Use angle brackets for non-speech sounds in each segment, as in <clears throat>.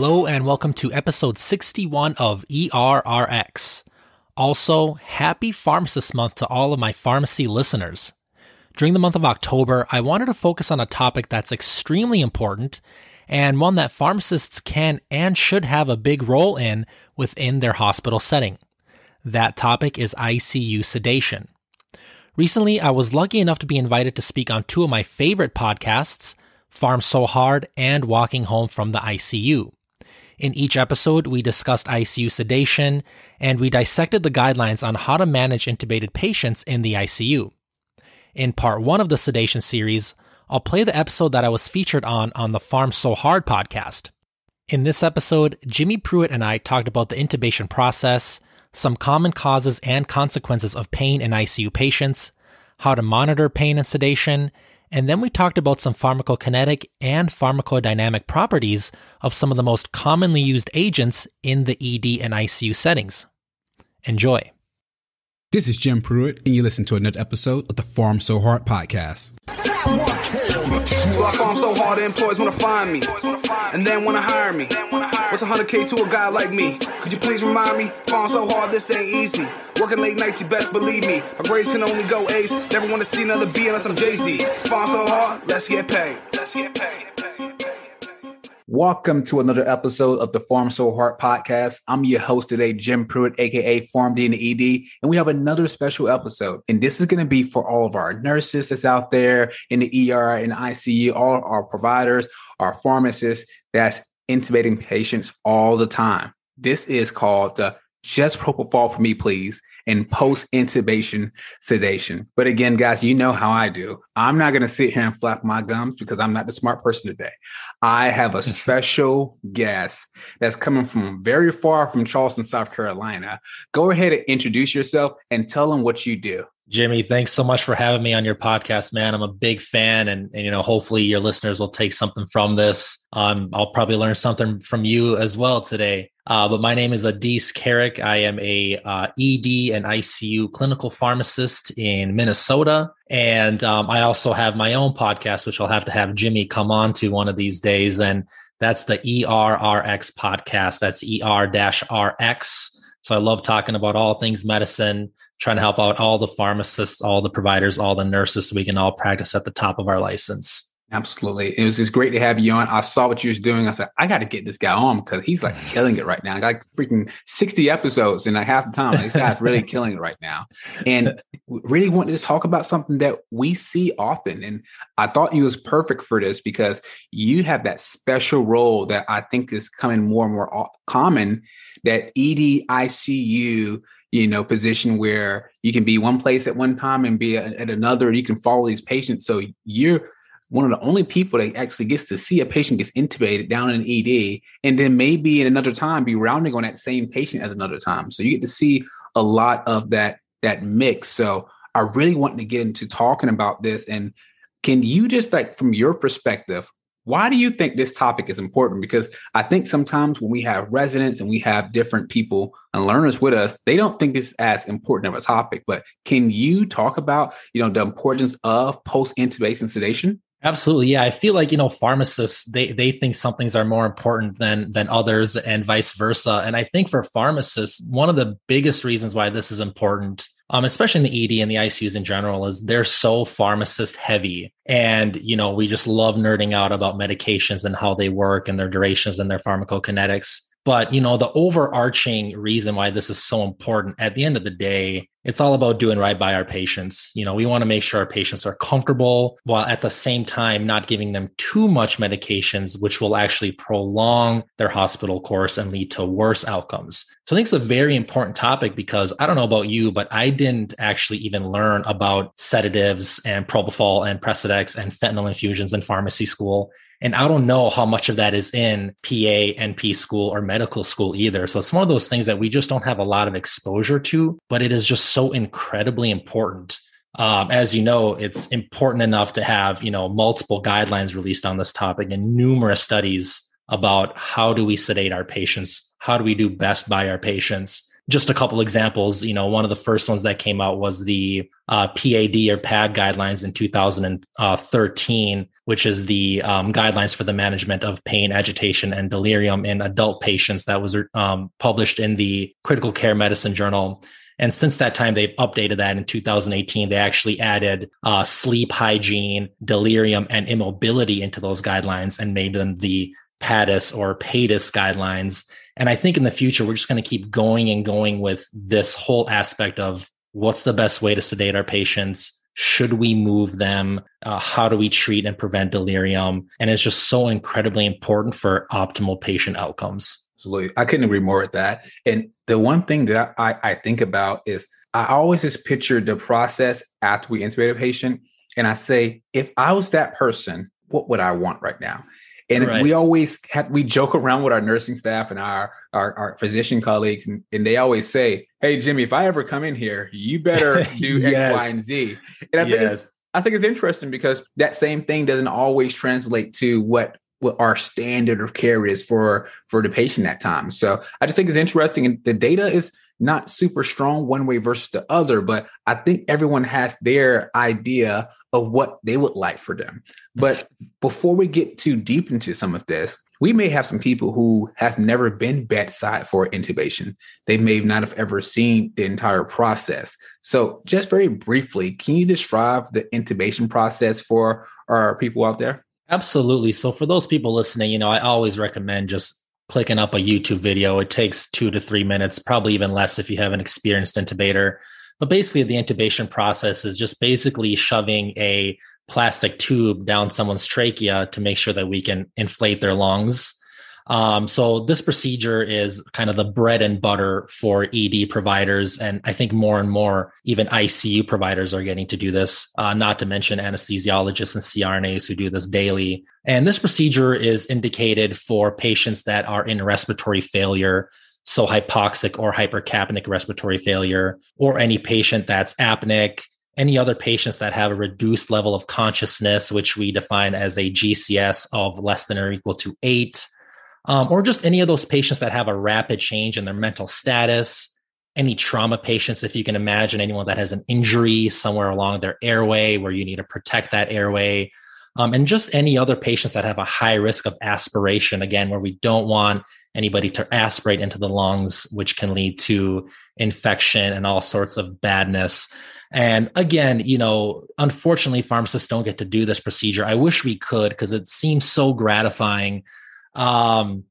Hello, and welcome to episode 61 of ERRX. Also, happy Pharmacist Month to all of my pharmacy listeners. During the month of October, I wanted to focus on a topic that's extremely important and one that pharmacists can and should have a big role in within their hospital setting. That topic is ICU sedation. Recently, I was lucky enough to be invited to speak on two of my favorite podcasts, Pharm So Hard and Walking Home from the ICU. In each episode, we discussed ICU sedation and we dissected the guidelines on how to manage intubated patients in the ICU. In part one of the sedation series, I'll play the episode that I was featured on on the Pharm So Hard podcast. In this episode, Jimmy Pruitt and I talked about the intubation process, some common causes and consequences of pain in ICU patients, how to monitor pain and sedation, and then we talked about some pharmacokinetic and pharmacodynamic properties of some of the most commonly used agents in the ED and ICU settings. Enjoy. This is Jim Pruitt, and you listen to another episode of the Pharm So Hard podcast. So I farm so hard, the employees wanna find me, and then wanna hire me. What's 100k to a guy like me? Could you please remind me? Farm so hard, this ain't easy. Working late nights, you best believe me. My grades can only go ace. Never wanna see another B unless I'm Jay Z. Farm so hard, let's get paid. Let's get paid. Welcome to another episode of the Pharm So Hard podcast. I'm your host today, Jim Pruitt, aka PharmD and ED, and we have another special episode. And this is going to be for all of our nurses that's out there in the ER and ICU, all our providers, our pharmacists that's intubating patients all the time. This is called the Just Propofol for Me, please and post intubation sedation. But again, guys, you know how I do. I'm not going to sit here and flap my gums because I'm not the smart person today. I have a <laughs> special guest that's coming from very far from Charleston, South Carolina. Go ahead and introduce yourself and tell them what you do. Jimmy, thanks so much for having me on your podcast, man. I'm a big fan, and, and you know, hopefully your listeners will take something from this. Um, I'll probably learn something from you as well today. Uh, but my name is Adis Carrick. I am a uh, ED and ICU clinical pharmacist in Minnesota, and um, I also have my own podcast, which I'll have to have Jimmy come on to one of these days, and that's the ERRX podcast. That's ER-RX. So I love talking about all things medicine, trying to help out all the pharmacists, all the providers, all the nurses so we can all practice at the top of our license. Absolutely. It was just great to have you on. I saw what you was doing. I said, I got to get this guy on because he's like mm. killing it right now. I got like freaking 60 episodes in like half the time. This guy's really killing it right now. And really wanted to talk about something that we see often. And I thought he was perfect for this because you have that special role that I think is coming more and more uh, common that ED ICU you know position where you can be one place at one time and be at another you can follow these patients so you're one of the only people that actually gets to see a patient gets intubated down in ED, and then maybe in another time be rounding on that same patient at another time. So you get to see a lot of that that mix. So I really want to get into talking about this. And can you just like from your perspective, why do you think this topic is important? Because I think sometimes when we have residents and we have different people and learners with us, they don't think this is as important of a topic. But can you talk about, you know, the importance of post intubation sedation? Absolutely. Yeah. I feel like, you know, pharmacists, they they think some things are more important than than others and vice versa. And I think for pharmacists, one of the biggest reasons why this is important, um, especially in the ED and the ICUs in general, is they're so pharmacist heavy. And, you know, we just love nerding out about medications and how they work and their durations and their pharmacokinetics. But, you know, the overarching reason why this is so important at the end of the day, it's all about doing right by our patients. You know, we want to make sure our patients are comfortable while at the same time not giving them too much medications, which will actually prolong their hospital course and lead to worse outcomes. So I think it's a very important topic because I don't know about you, but I didn't actually even learn about sedatives and propofol and Precedex and fentanyl infusions in pharmacy school. And I don't know how much of that is in PA, NP school, or medical school either. So it's one of those things that we just don't have a lot of exposure to, but it is just so incredibly important. Um, as you know, it's important enough to have you know multiple guidelines released on this topic and numerous studies about how do we sedate our patients, how do we do best by our patients, just a couple examples, you know, one of the first ones that came out was the uh, PAD or PAD guidelines in 2013, which is the um, guidelines for the management of pain, agitation, and delirium in adult patients that was um, published in the Critical Care Medicine Journal. And since that time, they've updated that in 2018. They actually added uh, sleep hygiene, delirium, and immobility into those guidelines and made them the PADIS or PADIS guidelines. And I think in the future, we're just going to keep going and going with this whole aspect of what's the best way to sedate our patients? Should we move them? Uh, how do we treat and prevent delirium? And it's just so incredibly important for optimal patient outcomes. Absolutely. I couldn't agree more with that. And the one thing that I, I think about is I always just picture the process after we intubate a patient. And I say, if I was that person, what would I want right now? And right. we always have, we joke around with our nursing staff and our our, our physician colleagues, and, and, they always say, "Hey, Jimmy, if I ever come in here, you better <laughs> do yes. X, Y, and Z." And I yes. think it's I think it's interesting because that same thing doesn't always translate to what what our standard of care is for for the patient at times. So I just think it's interesting, and the data is not super strong one way versus the other, but I think everyone has their idea of what they would like for them. But before we get too deep into some of this, we may have some people who have never been bedside for intubation. They may not have ever seen the entire process. So, just very briefly, can you describe the intubation process for our people out there? Absolutely. So, for those people listening, you know, I always recommend just clicking up a YouTube video. It takes two to three minutes, probably even less if you have an experienced intubator. But basically, the intubation process is just basically shoving a plastic tube down someone's trachea to make sure that we can inflate their lungs. Um, so this procedure is kind of the bread and butter for ED providers, and I think more and more even ICU providers are getting to do this. Uh, not to mention anesthesiologists and CRNAs who do this daily. And this procedure is indicated for patients that are in respiratory failure, so hypoxic or hypercapnic respiratory failure, or any patient that's apneic, any other patients that have a reduced level of consciousness, which we define as a GCS of less than or equal to eight, um, or just any of those patients that have a rapid change in their mental status, any trauma patients, if you can imagine anyone that has an injury somewhere along their airway where you need to protect that airway, um, and just any other patients that have a high risk of aspiration, again, where we don't want anybody to aspirate into the lungs, which can lead to infection and all sorts of badness. And again, you know, unfortunately, pharmacists don't get to do this procedure. I wish we could because it seems so gratifying um,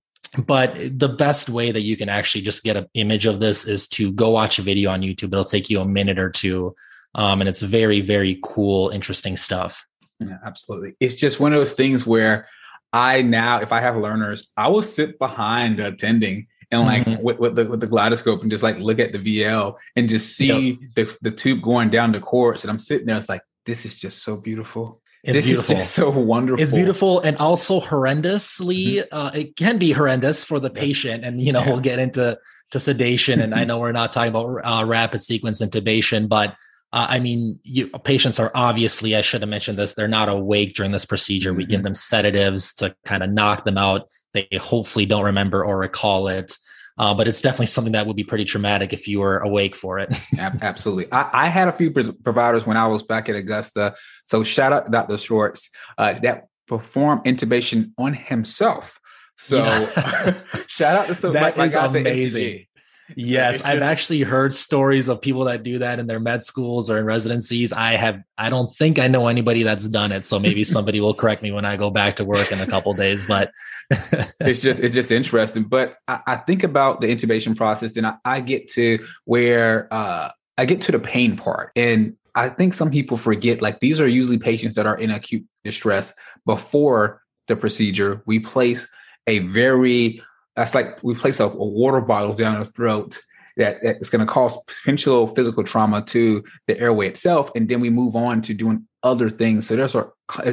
but the best way that you can actually just get an image of this is to go watch a video on YouTube. It'll take you a minute or two. Um, and it's very, very cool, interesting stuff. Yeah, absolutely. It's just one of those things where I now, if I have learners, I will sit behind attending and like mm-hmm. with, with, the with the GlideScope and just like look at the VL and just see yep. the, the tube going down the course. And I'm sitting there, it's like, this is just so beautiful. It's this beautiful. so wonderful. It's beautiful and also horrendously. Mm-hmm. Uh, it can be horrendous for the patient, and you know yeah. we'll get into to sedation. and I <laughs> know we're not talking about uh, rapid sequence intubation, but uh, I mean, you, patients are obviously. I should have mentioned this. They're not awake during this procedure. Mm-hmm. We give mm-hmm. them sedatives to kind of knock them out. They hopefully don't remember or recall it. Uh, but it's definitely something that would be pretty traumatic if you were awake for it. <laughs> Absolutely. I, I, had a few providers when I was back at Augusta. So shout out to Dr. Schwartz uh, that performed intubation on himself. So yeah. <laughs> shout out to some that like, is like amazing. Yes, I've <laughs> actually heard stories of people that do that in their med schools or in residencies. I have I don't think I know anybody that's done it, so maybe <laughs> somebody will correct me when I go back to work in a couple days, but <laughs> it's just it's just interesting. But I, I, think about the intubation process, then I, I get to where uh, I get to the pain part. And I think some people forget like these are usually patients that are in acute distress before the procedure. We place a very that's like we place a, a water bottle down our throat that, that's going to cause potential physical trauma to the airway itself, and then we move on to doing other things. So there's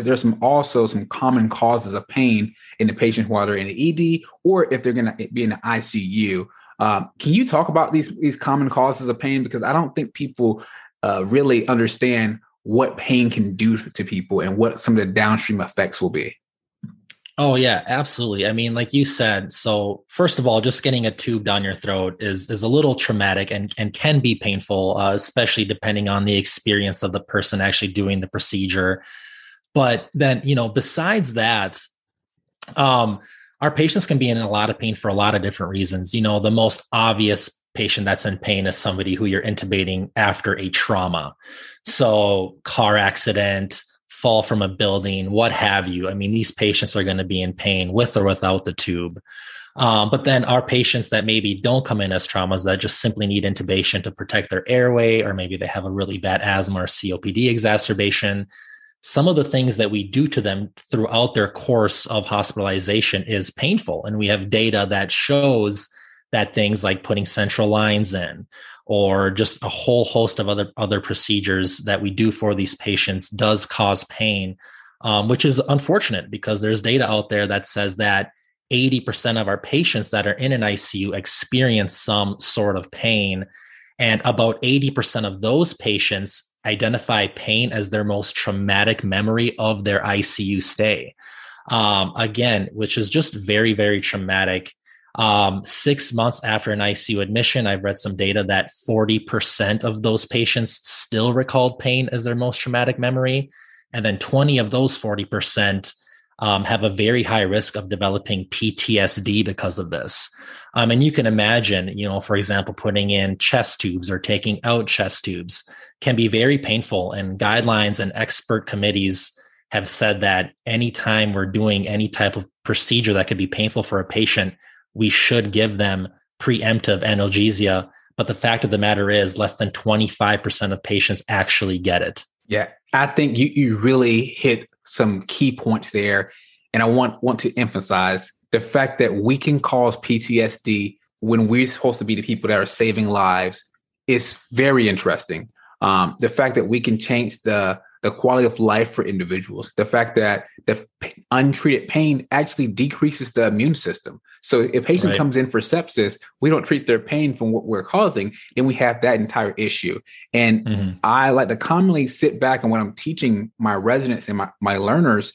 there's some also some common causes of pain in the patient while they're in the ED or if they're going to be in the ICU. Um, can you talk about these these common causes of pain? Because I don't think people uh, really understand what pain can do to people and what some of the downstream effects will be. Oh yeah, absolutely. I mean, like you said, so first of all, just getting a tube down your throat is is a little traumatic and and can be painful, uh, especially depending on the experience of the person actually doing the procedure. But then, you know, besides that, um, our patients can be in a lot of pain for a lot of different reasons. You know, the most obvious patient that's in pain is somebody who you're intubating after a trauma. So, car accident, fall from a building, what have you. I mean, these patients are going to be in pain with or without the tube. Um, but then our patients that maybe don't come in as traumas that just simply need intubation to protect their airway, or maybe they have a really bad asthma or COPD exacerbation. Some of the things that we do to them throughout their course of hospitalization is painful. And we have data that shows that things like putting central lines in or just a whole host of other other procedures that we do for these patients does cause pain, um, which is unfortunate because there's data out there that says that 80% of our patients that are in an ICU experience some sort of pain. And about 80% of those patients identify pain as their most traumatic memory of their ICU stay. Um, again, which is just very, very traumatic. Um, six months after an ICU admission, I've read some data that 40% of those patients still recalled pain as their most traumatic memory. And then 20 of those 40% um, have a very high risk of developing PTSD because of this. Um, and you can imagine, you know, for example, putting in chest tubes or taking out chest tubes can be very painful. And guidelines and expert committees have said that anytime we're doing any type of procedure that could be painful for a patient, we should give them preemptive analgesia. But the fact of the matter is, less than 25% of patients actually get it. Yeah, I think you, you really hit some key points there. And I want, want to emphasize the fact that we can cause PTSD when we're supposed to be the people that are saving lives is very interesting. Um, the fact that we can change the the quality of life for individuals. The fact that the untreated pain actually decreases the immune system. So if a patient right. comes in for sepsis, we don't treat their pain from what we're causing, then we have that entire issue. And mm-hmm. I like to commonly sit back and when I'm teaching my residents and my, my learners,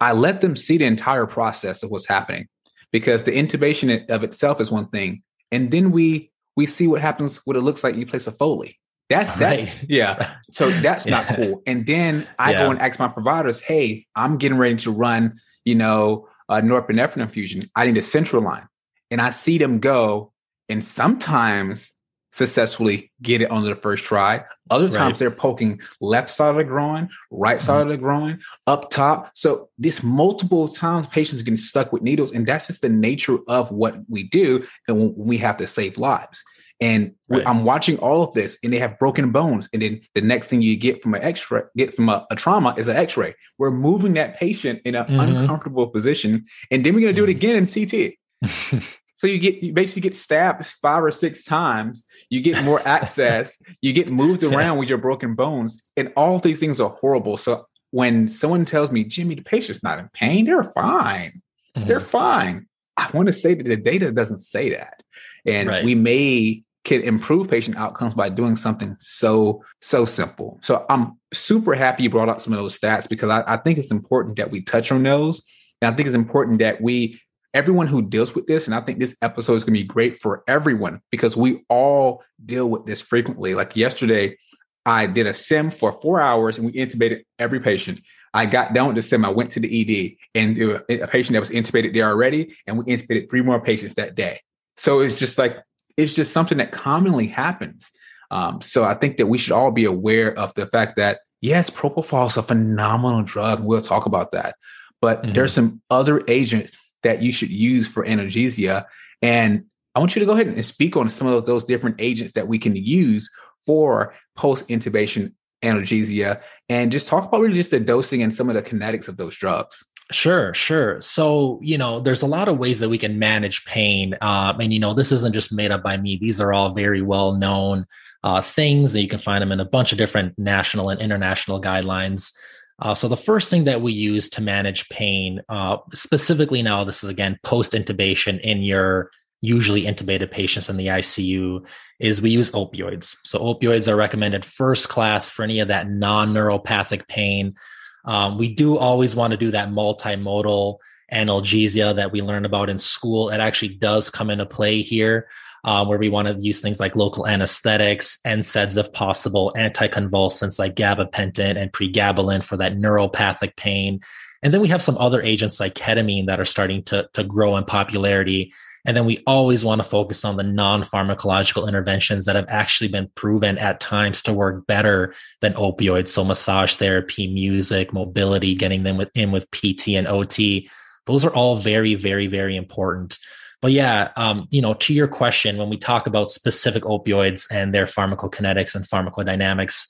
I let them see the entire process of what's happening because the intubation of itself is one thing. And then we we see what happens, what it looks like you place a Foley. That's that's right. <laughs> yeah. So that's yeah. not cool. And then I yeah. go and ask my providers, hey, I'm getting ready to run, you know, a norepinephrine infusion. I need a central line. And I see them go and sometimes successfully get it on the first try. Other times right. they're poking left side of the groin, right side mm-hmm. of the groin, up top. So this multiple times patients getting stuck with needles. And that's just the nature of what we do. And we have to save lives. And right. I'm watching all of this, and they have broken bones. And then the next thing you get from an X-ray, get from a, a trauma is an X-ray. We're moving that patient in an mm-hmm. uncomfortable position, and then we're going to do it again in CT. <laughs> so you get you basically get stabbed five or six times. You get more access. you get moved <laughs> around yeah. with your broken bones, and all these things are horrible. So when someone tells me, Jimmy, the patient's not in pain, they're fine. Mm-hmm. They're fine. I want to say that the data doesn't say that. And right. we may can improve patient outcomes by doing something so so simple. So I'm super happy you brought up some of those stats because I, I think it's important that we touch on those, and I think it's important that we everyone who deals with this, and I think this episode is going to be great for everyone because we all deal with this frequently. Like yesterday, I did a sim for four hours and we intubated every patient. I got done with the sim. I went to the ED and eh, a patient that was intubated there already, and we intubated three more patients that day. So it's just like it's just something that commonly happens. Um, so I think that we should all be aware of the fact that yes, propofol is a phenomenal drug. We'll talk about that, but mm-hmm. there's some other agents that you should use for analgesia. And I want you to go ahead and speak on some of those different agents that we can use for post intubation analgesia, and just talk about really just the dosing and some of the kinetics of those drugs. Sure, sure. So, you know, there's a lot of ways that we can manage pain. Um, and, you know, this isn't just made up by me. These are all very well known uh, things, and you can find them in a bunch of different national and international guidelines. Uh, so, the first thing that we use to manage pain, uh, specifically now, this is again post intubation in your usually intubated patients in the ICU, is we use opioids. So, opioids are recommended first class for any of that non neuropathic pain. Um, we do always want to do that multimodal analgesia that we learn about in school. It actually does come into play here. Uh, where we want to use things like local anesthetics, NSAIDs if possible, anticonvulsants like gabapentin and pregabalin for that neuropathic pain. And then we have some other agents like ketamine that are starting to, to grow in popularity. And then we always want to focus on the non pharmacological interventions that have actually been proven at times to work better than opioids. So, massage therapy, music, mobility, getting them with, in with PT and OT. Those are all very, very, very important. But yeah, um, you know, to your question, when we talk about specific opioids and their pharmacokinetics and pharmacodynamics,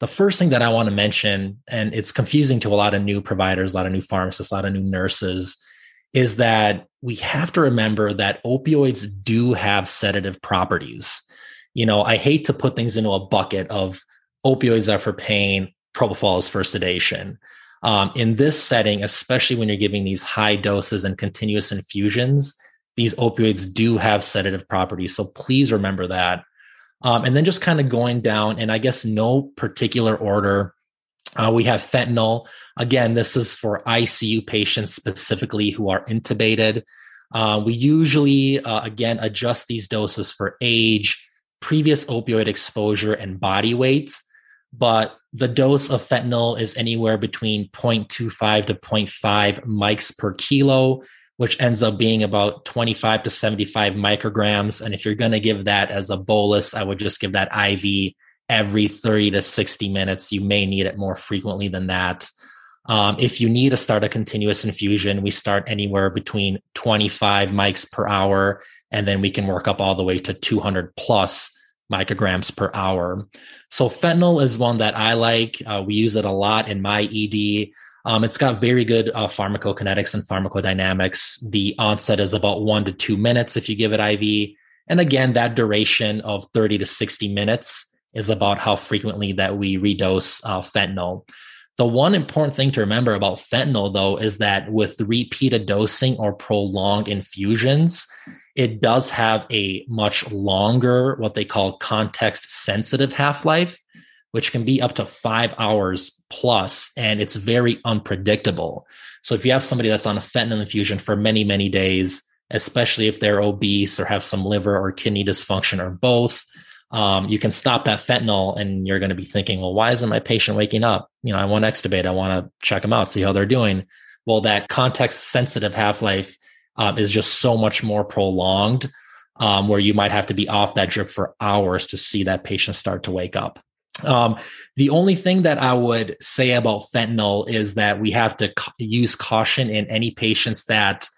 the first thing that I want to mention, and it's confusing to a lot of new providers, a lot of new pharmacists, a lot of new nurses, is that we have to remember that opioids do have sedative properties. You know, I hate to put things into a bucket of opioids are for pain, propofol is for sedation. Um, in this setting, especially when you're giving these high doses and continuous infusions, these opioids do have sedative properties. So please remember that. Um, and then just kind of going down, and I guess no particular order. Uh, we have fentanyl. Again, this is for ICU patients specifically who are intubated. Uh, we usually, uh, again, adjust these doses for age, previous opioid exposure, and body weight. But the dose of fentanyl is anywhere between 0.25 to 0.5 mics per kilo which ends up being about 25 to 75 micrograms. And if you're going to give that as a bolus, I would just give that IV every 30 to 60 minutes. You may need it more frequently than that. Um, if you need to start a continuous infusion, we start anywhere between 25 mics per hour, and then we can work up all the way to 200 plus micrograms per hour. So fentanyl is one that I like. Uh, we use it a lot in my ED. Um, it's got very good uh, pharmacokinetics and pharmacodynamics. The onset is about one to two minutes if you give it IV. And again, that duration of 30 to 60 minutes is about how frequently that we redose uh, fentanyl. The one important thing to remember about fentanyl, though, is that with repeated dosing or prolonged infusions, it does have a much longer, what they call context sensitive half life which can be up to five hours plus, and it's very unpredictable. So if you have somebody that's on a fentanyl infusion for many, many days, especially if they're obese or have some liver or kidney dysfunction or both, um, you can stop that fentanyl and you're going to be thinking, well, why isn't my patient waking up? You know, I want to extubate. I want to check them out, see how they're doing. Well, that context sensitive half life um, is just so much more prolonged, um, where you might have to be off that drip for hours to see that patient start to wake up. Um, the only thing that I would say about fentanyl is that we have to use caution in any patients that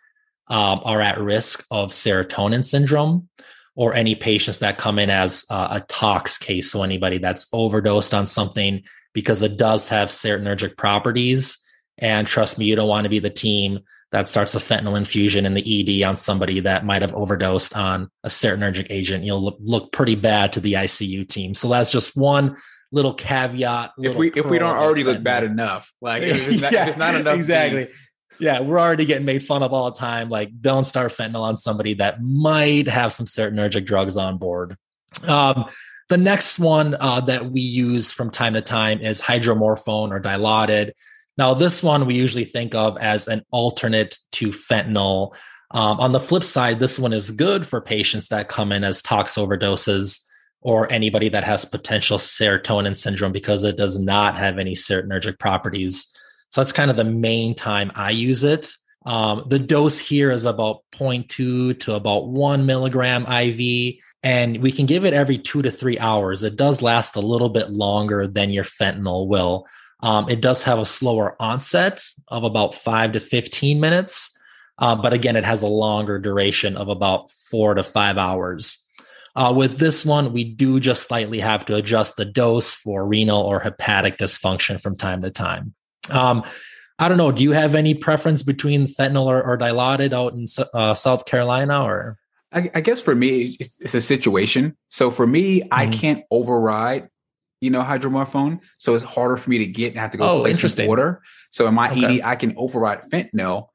um, are at risk of serotonin syndrome or any patients that come in as uh, a tox case. So, anybody that's overdosed on something because it does have serotonergic properties. And trust me, you don't want to be the team that starts a fentanyl infusion in the ED on somebody that might have overdosed on a serotonergic agent, you'll look, look pretty bad to the ICU team. So that's just one little caveat. Little if we if we don't already look bad enough, like <laughs> if it's not, yeah, if it's not enough, exactly. Yeah, we're already getting made fun of all the time. Like, don't start fentanyl on somebody that might have some serotonergic drugs on board. Um, the next one uh, that we use from time to time is hydromorphone or dilaudid. Now, this one we usually think of as an alternate to fentanyl. Um, on the flip side, this one is good for patients that come in as tox overdoses or anybody that has potential serotonin syndrome because it does not have any serotonergic properties. So that's kind of the main time I use it. Um, the dose here is about 0.2 to about one milligram IV, and we can give it every two to three hours. It does last a little bit longer than your fentanyl will. Um, it does have a slower onset of about five to 15 minutes. Uh, but again, it has a longer duration of about four to five hours. Uh, with this one, we do just slightly have to adjust the dose for renal or hepatic dysfunction from time to time. Um, I don't know. Do you have any preference between fentanyl or, or dilaudid out in uh, South Carolina, or? I, I guess for me, it's, it's, a situation. So for me, mm-hmm. I can't override you know, hydromorphone. So it's harder for me to get and have to go oh, place in order. So in my okay. ED, I can override fentanyl,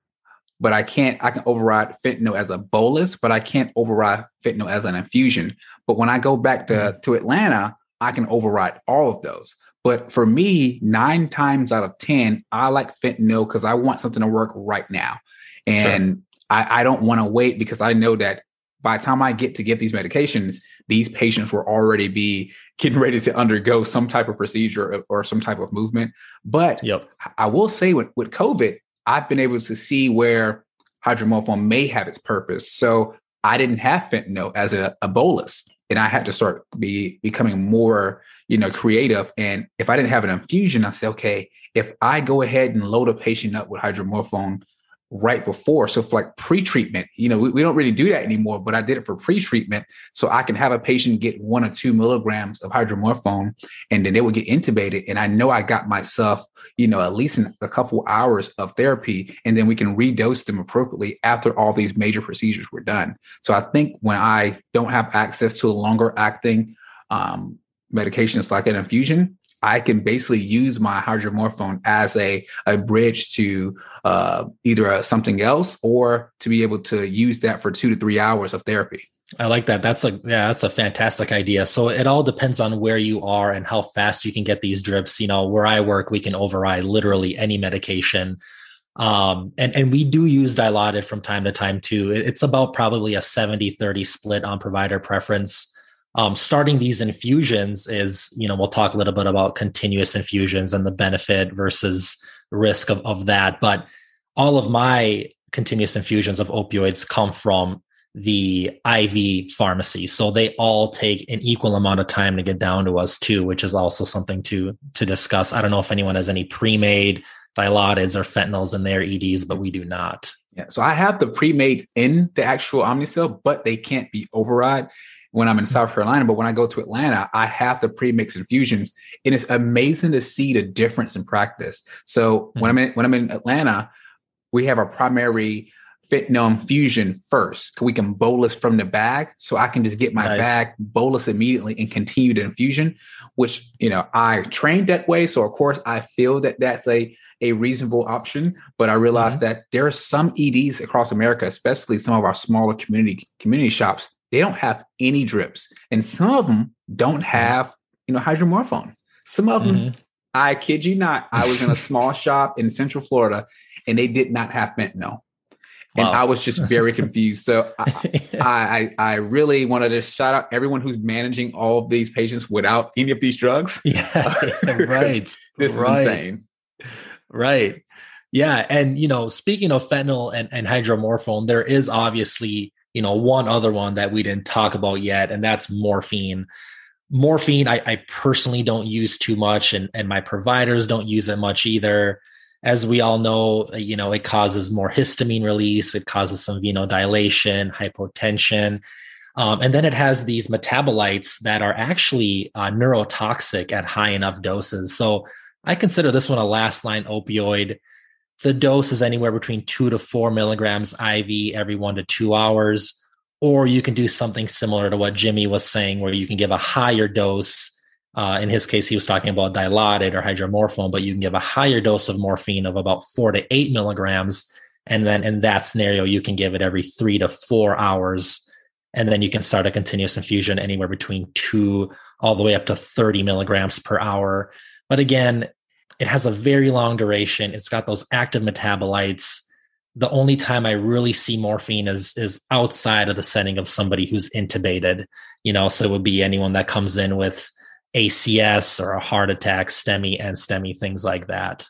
but I can't, I can override fentanyl as a bolus, but I can't override fentanyl as an infusion. But when I go back to, mm-hmm. to Atlanta, I can override all of those. But for me, nine times out of 10, I like fentanyl because I want something to work right now. And sure. I, I don't want to wait because I know that by the time I get to get these medications, these patients will already be getting ready to undergo some type of procedure or, or some type of movement. But yep. I will say with, with COVID, I've been able to see where hydromorphone may have its purpose. So I didn't have fentanyl as a, a bolus, and I had to start be becoming more, you know, creative. And if I didn't have an infusion, I say, okay, if I go ahead and load a patient up with hydromorphone right before. So for like pre-treatment, you know, we, we, don't really do that anymore, but I did it for pre-treatment. So I can have a patient get one or two milligrams of hydromorphone and then they would get intubated. And I know I got myself, you know, at least in a couple hours of therapy. And then we can redose them appropriately after all these major procedures were done. So I think when I don't have access to a longer acting um, medications like an infusion, I can basically use my hydromorphone as a, a bridge to uh, either a, something else or to be able to use that for two to three hours of therapy. I like that. That's a yeah, that's a fantastic idea. So it all depends on where you are and how fast you can get these drips. You know, where I work, we can override literally any medication. Um, and, and we do use dilaudid from time to time too. It's about probably a 70 30 split on provider preference um, starting these infusions is, you know, we'll talk a little bit about continuous infusions and the benefit versus risk of, of that. But all of my continuous infusions of opioids come from the IV pharmacy. So they all take an equal amount of time to get down to us too, which is also something to to discuss. I don't know if anyone has any pre-made dilaudids or fentanyls in their EDs, but we do not. Yeah. So I have the pre-mades in the actual Omnicell, but they can't be override when I'm in South Carolina, but when I go to Atlanta, I have the pre-mix infusions, and it's amazing to see the difference in practice. So when I'm in when I'm in Atlanta, we have a primary fentanyl infusion first. We can bolus from the bag, so I can just get my nice. bag bolus immediately and continue the infusion. Which you know I trained that way, so of course I feel that that's a a reasonable option. But I realized mm-hmm. that there are some EDs across America, especially some of our smaller community community shops, they don't have any drips. And some of them don't mm-hmm. have, you know, hydromorphone. Some of them, mm-hmm. I kid you not, I was in a <laughs> small shop in Central Florida and they did not have fentanyl. And. I was just very confused. So <laughs> I, I, I really wanted to shout out everyone who's managing all of these patients without any of these drugs. <laughs> Yeah, right. this right. is insane. Right. Yeah. And you know, speaking of fentanyl and, and hydromorphone, there is obviously you know one other one that we didn't talk about yet and that's morphine. Morphine I, I, personally don't use too much and, and my providers don't use it much either. As we all know you know it causes more histamine release it causes some venodilation hypotension um, and then it has these metabolites that are actually uh, neurotoxic at high enough doses. So i consider this one a last line opioid the dose is anywhere between two to four milligrams IV every one to two hours. Or you can do something similar to what Jimmy was saying, where you can give a higher dose. Uh, in his case, he was talking about dilaudid or hydromorphone, but you can give a higher dose of morphine of about four to eight milligrams. And then in that scenario, you can give it every three to four hours. And then you can start a continuous infusion anywhere between two all the way up to 30 milligrams per hour. But again, it has a very long duration. It's got those active metabolites. The only time I really see morphine is is outside of the setting of somebody who's intubated. You know, so it would be anyone that comes in with ACS or a heart attack, STEMI and NSTEMI, things like that.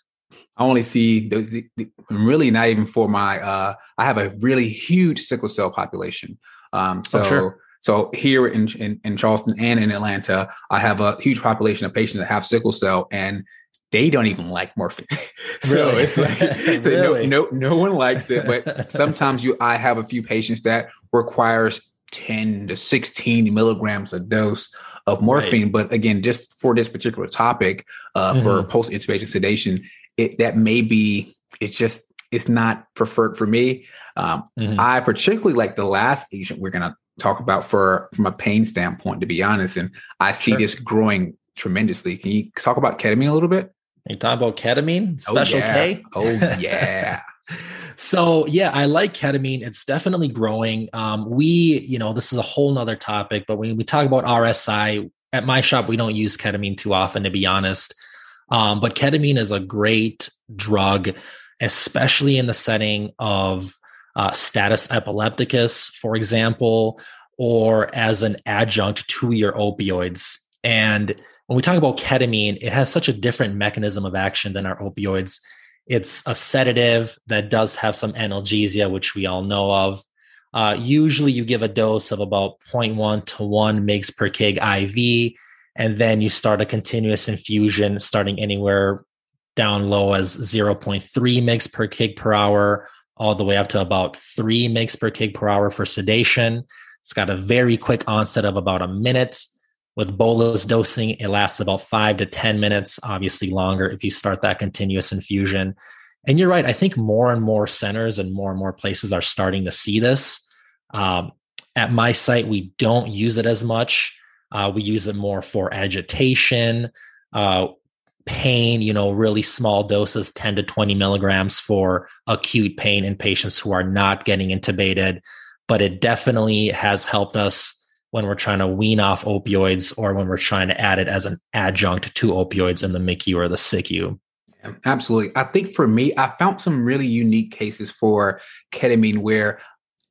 I only see the, the, the, really not even for my. Uh, I have a really huge sickle cell population. Um, so. Oh, sure. So here in, in, in Charleston and in Atlanta, I have a huge population of patients that have sickle cell, and they don't even like morphine. <laughs> so really? it's like <laughs> really? no, no, no one likes it. But <laughs> sometimes you I have a few patients that requires 10 to 16 milligrams a dose of morphine. Right. But again, just for this particular topic, uh, mm-hmm. for post intubation sedation, it that may be it's just it's not preferred for me. Um, mm-hmm. I particularly like the last agent we're gonna talk about for from a pain standpoint, to be honest. And I see sure. this growing tremendously. Can you talk about ketamine a little bit? You talking about ketamine, oh, special oh, yeah. K? Oh yeah. <laughs> so yeah, I like ketamine. It's definitely growing. Um, we, you know, this is a whole nother topic, but when we talk about RSI at my shop, we don't use ketamine too often, to be honest. Um, but ketamine is a great drug, especially in the setting of uh, status epilepticus, for example, or as an adjunct to your opioids. And when we talk about ketamine, it has such a different mechanism of action than our opioids. It's a sedative that does have some analgesia, which we all know of. Uh, usually, you give a dose of about 0.1 to 1 mg per kg IV, and then you start a continuous infusion starting anywhere down low as 0.3 mg per kg per hour, all the way up to about 3 mg per kg per hour for sedation. It's got a very quick onset of about a minute. With bolus dosing, it lasts about five to 10 minutes, obviously longer if you start that continuous infusion. And you're right. I think more and more centers and more and more places are starting to see this. Um, at my site, we don't use it as much. Uh, we use it more for agitation, uh, pain, you know, really small doses, 10 to 20 milligrams for acute pain in patients who are not getting intubated. But it definitely has helped us when we're trying to wean off opioids or when we're trying to add it as an adjunct to opioids in the MICU or the SICU. Absolutely. I think for me, I found some really unique cases for ketamine where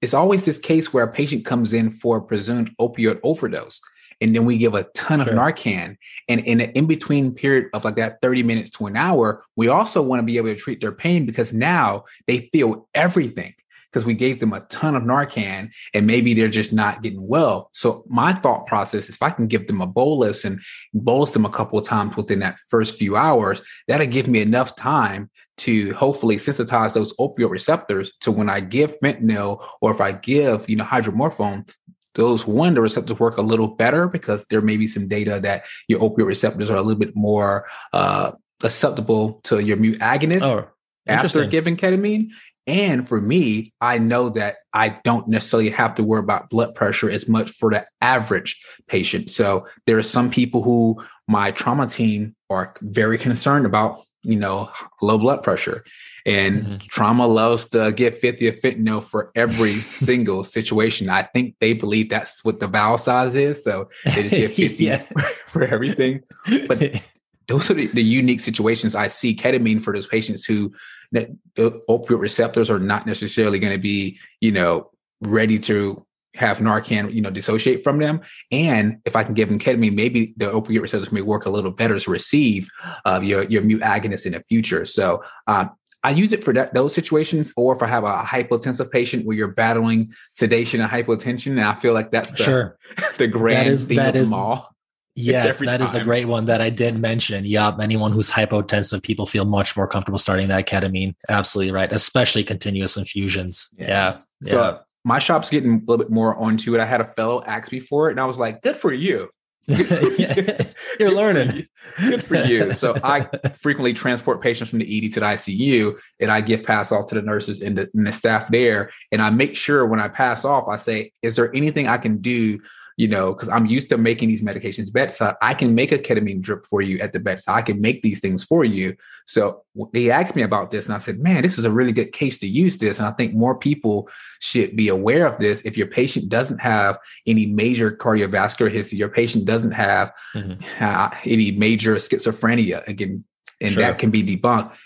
it's always this case where a patient comes in for a presumed opioid overdose and then we give a ton sure. of Narcan. And in an in between period of like that 30 minutes to an hour, we also want to be able to treat their pain because now they feel everything because we gave them a ton of Narcan and maybe they're just not getting well. So my thought process is if I can give them a bolus and bolus them a couple of times within that first few hours, that'll give me enough time to hopefully sensitize those opioid receptors to when I give fentanyl or if I give, you know, hydromorphone, those one the receptors work a little better because there may be some data that your opioid receptors are a little bit more uh, susceptible to your mu agonist oh, after giving ketamine. And for me, I know that I don't necessarily have to worry about blood pressure as much for the average patient. So there are some people who my trauma team are very concerned about you know, low blood pressure. And mm-hmm. trauma loves to get 50 of fentanyl for every <laughs> single situation. I think they believe that's what the vial size is. So they just get <laughs> 50 yeah. <laughs> for everything. But those are the, the, unique situations I see ketamine for those patients who the opioid receptors are not necessarily going to be, you know, ready to have Narcan, you know, dissociate from them. And if I can give them ketamine, maybe the opioid receptors may work a little better to receive uh, your your mu agonist in the future. So um, I use it for that, those situations, or if I have a hypotensive patient where you're battling sedation and hypotension, and I feel like that's the, sure. <laughs> the grand that is, theme that of is, them all. Yes, that time. is a great one that I did mention. Yup, anyone who's hypotensive, people feel much more comfortable starting that ketamine. Absolutely right, especially continuous infusions. Yes. Yeah. So yeah my shop's getting a little bit more onto it. I had a fellow ask me for it, and I was like, "Good for you." <laughs> You're learning. Good for you. So I <laughs> frequently transport patients from the ED to the ICU, and I give pass off to the nurses and the, and the staff there. And I make sure when I pass off, I say, "Is there anything I can do you know, because I'm used to making these medications bedside. I can make a ketamine drip for you at the bedside. I can make these things for you. So they asked me about this, and I said, man, this is a really good case to use this. And I think more people should be aware of this. If your patient doesn't have any major cardiovascular history, your patient doesn't have mm-hmm. uh, any major schizophrenia, again, and sure. that can be debunked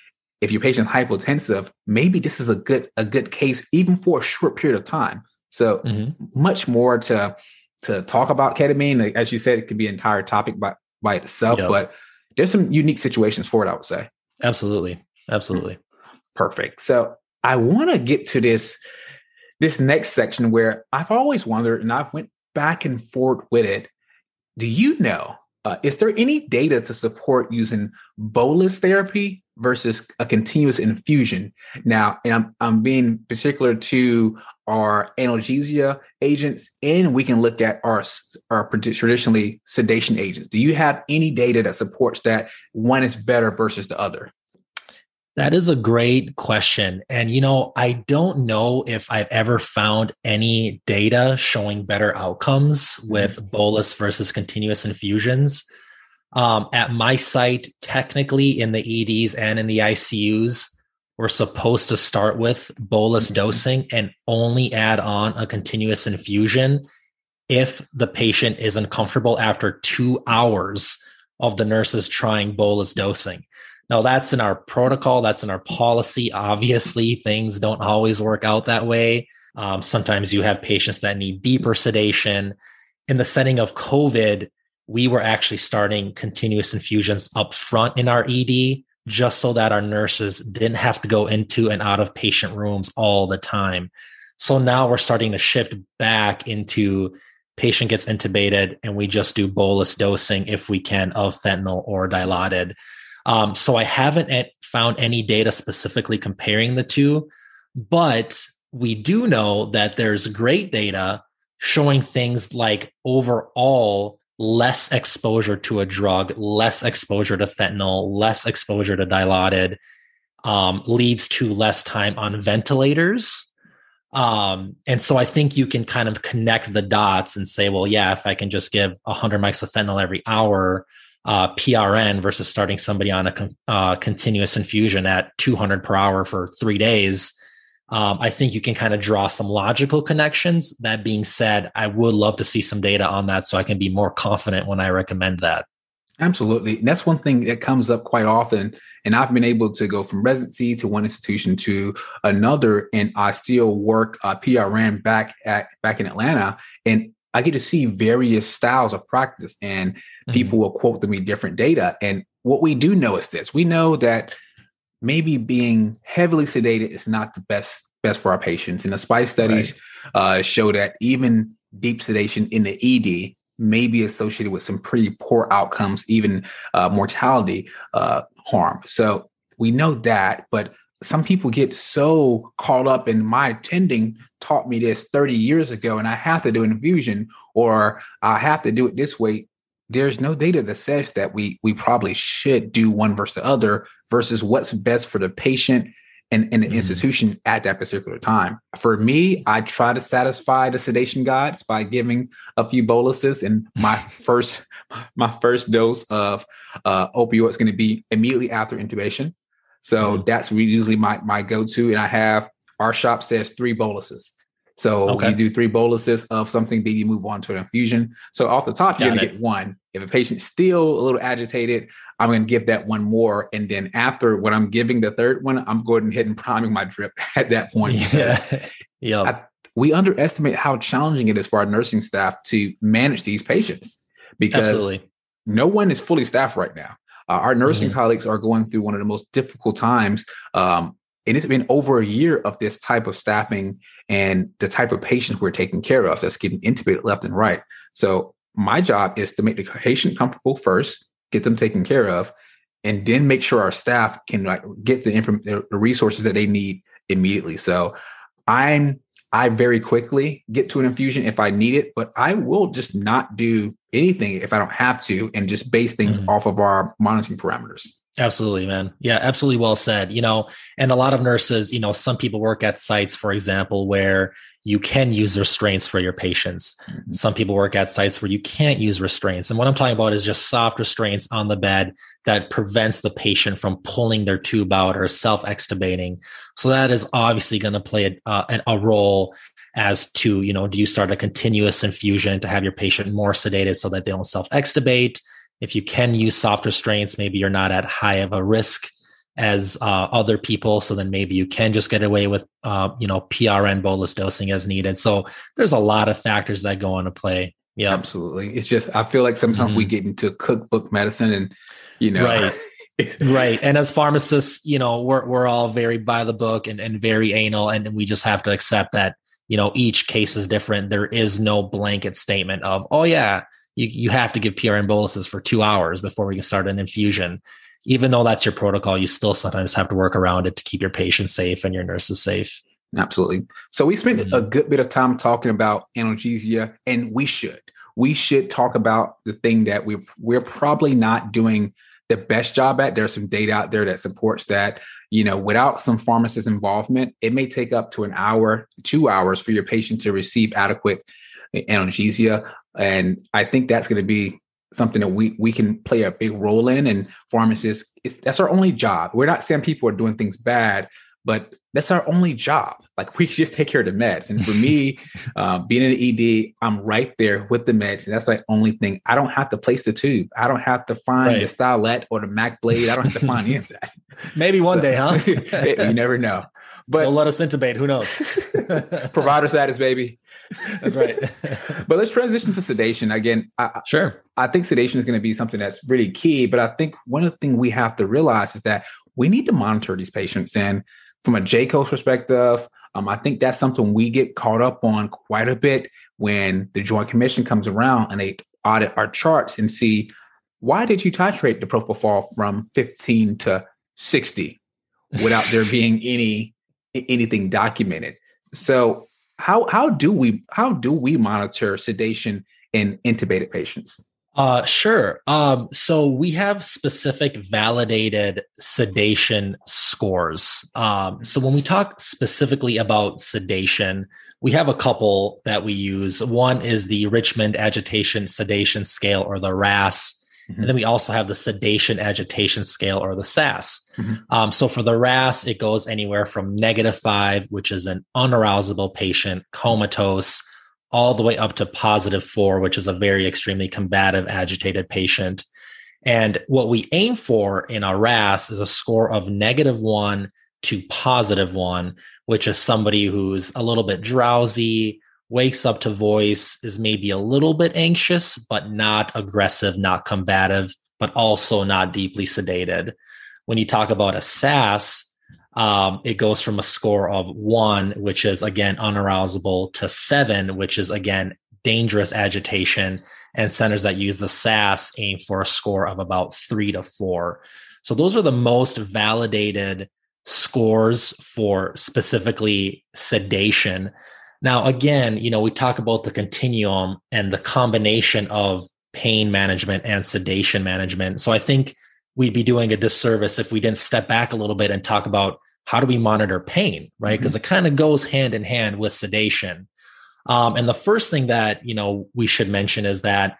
if your patient's hypotensive, maybe this is a good a good case even for a short period of time. So mm-hmm. much more to to talk about ketamine. As you said, it could be an entire topic by, by itself, yep. but there's some unique situations for it, I would say. Absolutely. Absolutely. Perfect. So I want to get to this this next section where I've always wondered and I've went back and forth with it. Do you know uh, is there any data to support using bolus therapy versus a continuous infusion? Now, and I'm, I'm being particular to our analgesia agents, and we can look at our, our traditionally sedation agents. Do you have any data that supports that one is better versus the other? That is a great question. And, you know, I don't know if I've ever found any data showing better outcomes with mm-hmm. bolus versus continuous infusions. Um, at my site, technically in the EDs and in the ICUs, we're supposed to start with bolus mm-hmm. dosing and only add on a continuous infusion if the patient is uncomfortable after two hours of the nurses trying bolus dosing. Now, that's in our protocol, that's in our policy. Obviously, things don't always work out that way. Um, sometimes you have patients that need deeper sedation. In the setting of COVID, we were actually starting continuous infusions up front in our ED just so that our nurses didn't have to go into and out of patient rooms all the time. So now we're starting to shift back into patient gets intubated and we just do bolus dosing if we can of fentanyl or dilaudid. Um, so I haven't found any data specifically comparing the two, but we do know that there's great data showing things like overall less exposure to a drug, less exposure to fentanyl, less exposure to dilaudid um, leads to less time on ventilators. Um, and so I think you can kind of connect the dots and say, well, yeah, if I can just give 100 mics of fentanyl every hour, uh, PRN versus starting somebody on a con- uh, continuous infusion at 200 per hour for three days, um, I think you can kind of draw some logical connections. That being said, I would love to see some data on that so I can be more confident when I recommend that. Absolutely. And that's one thing that comes up quite often. And I've been able to go from residency to one institution to another, and I still work uh, PRN back at back in Atlanta. And I get to see various styles of practice, and mm-hmm. people will quote to me different data. And what we do know is this: we know that maybe being heavily sedated is not the best best for our patients. And the SPICE studies right. uh, show that even deep sedation in the ED may be associated with some pretty poor outcomes, even uh, mortality uh, harm. So we know that, but some people get so caught up in my attending taught me this 30 years ago and I have to do an infusion or I have to do it this way there's no data that says that we we probably should do one versus the other versus what's best for the patient and, and the mm-hmm. institution at that particular time. For me, I try to satisfy the sedation gods by giving a few boluses, and my <laughs> first my first dose of uh, opioid is going to be immediately after intubation. So mm-hmm. that's usually my my go to, and I have our shop says three boluses. So okay. you do three boluses of something, then you move on to an infusion. So off the top, you're going to get one. If a patient's still a little agitated, I'm going to give that one more. And then after when I'm giving the third one, I'm going ahead and priming my drip <laughs> at that <laughs> point. Yeah. yeah. We underestimate how challenging it is for our nursing staff to manage these patients because Absolutely. no one is fully staffed right now. Uh, our nursing mm-hmm. colleagues are going through one of the most difficult times um, and it's been over a year of this type of staffing and the type of patients we're taking care of that's getting intubated left and right. So my job is to make the patient comfortable first, get them taken care of, and then make sure our staff can like get the information, the resources that they need immediately. So I'm I very quickly get to an infusion if I need it, but I will just not do anything if I don't have to and just base things mm-hmm. off of our monitoring parameters. Absolutely, man. Yeah, absolutely well said. You know, and a lot of nurses, you know, some people work at sites, for example, where you can use restraints for your patients. Mm-hmm. Some people work at sites where you can't use restraints. And what I'm talking about is just soft restraints on the bed that prevents the patient from pulling their tube out or self extubating. So that is obviously going to play a, uh, a role as to, you know, do you start a continuous infusion to have your patient more sedated so that they don't self extubate? If you can use soft restraints, maybe you're not at high of a risk as uh, other people. So then maybe you can just get away with, uh, you know, PRN bolus dosing as needed. So there's a lot of factors that go into play. Yeah, absolutely. It's just I feel like sometimes mm-hmm. we get into cookbook medicine, and you know, right. <laughs> right. And as pharmacists, you know, we're we're all very by the book and, and very anal, and we just have to accept that, you know, each case is different. There is no blanket statement of, oh yeah, you, you have to give PRN boluses for two hours before we can start an infusion. Even though that's your protocol, you still sometimes have to work around it to keep your patients safe and your nurses safe. Absolutely. So we spent mm-hmm. a good bit of time talking about analgesia, and we should. We should talk about the thing that we we're probably not doing the best job at. There's some data out there that supports that. You know, without some pharmacist involvement, it may take up to an hour, two hours for your patient to receive adequate analgesia. And I think that's going to be something that we we can play a big role in. And pharmacists, that's our only job. We're not saying people are doing things bad, but that's our only job. Like <laughs> we just take care of the meds. And for me, <laughs> uh, being in the ED, I'm right there with the meds. And that's the only thing. I don't have to place the tube. I don't have to find right. the stylet or the Mac blade. I don't have to find any of that. <laughs> Maybe one so, day, huh? you never know. But they'll let us intubate. Who knows? provider status, baby. That's right. <laughs> but let's transition to sedation again. I, sure. I think sedation is going to be something that's really key. But I think one of the things we have to realize is that we need to monitor these patients. And from a JCAHO perspective, um, I think that's something we get caught up on quite a bit when the Joint Commission comes around and they audit our charts and see why did you titrate the propofol from 15 to 60 without there being <laughs> any anything documented. So how how do we how do we monitor sedation in intubated patients? Uh, sure. Um, so we have specific validated sedation scores. Um, so when we talk specifically about sedation, we have a couple that we use. One is the Richmond Agitation Sedation Scale or the RASS. Mm-hmm. And then we also have the sedation agitation scale or the SAS. Mm-hmm. Um, so for the RASS, it goes anywhere from negative five, which is an unarousable patient, comatose, all the way up to positive four, which is a very extremely combative, agitated patient. And what we aim for in a RASS is a score of negative one to positive one, which is somebody who's a little bit drowsy, wakes up to voice, is maybe a little bit anxious, but not aggressive, not combative, but also not deeply sedated. When you talk about a SAS, um, it goes from a score of one, which is again unarousable, to seven, which is again dangerous agitation. And centers that use the SAS aim for a score of about three to four. So those are the most validated scores for specifically sedation now, again, you know, we talk about the continuum and the combination of pain management and sedation management. So I think we'd be doing a disservice if we didn't step back a little bit and talk about how do we monitor pain, right? Because mm-hmm. it kind of goes hand in hand with sedation. Um, and the first thing that you know we should mention is that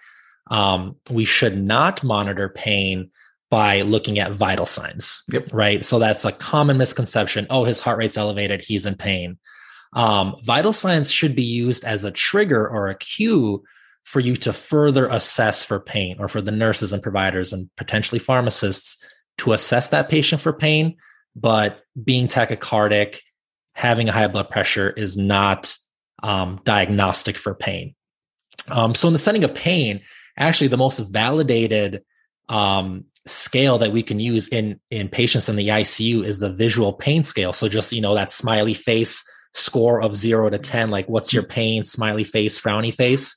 um, we should not monitor pain by looking at vital signs. Yep. Right. So that's a common misconception. Oh, his heart rate's elevated. He's in pain. Um, vital signs should be used as a trigger or a cue for you to further assess for pain or for the nurses and providers and potentially pharmacists to assess that patient for pain. But being tachycardic, having a high blood pressure is not um, diagnostic for pain. Um, so, in the setting of pain, actually, the most validated um, scale that we can use in in patients in the ICU is the visual pain scale. So, just you know that smiley face score of zero to 10, like what's your pain, smiley face, frowny face.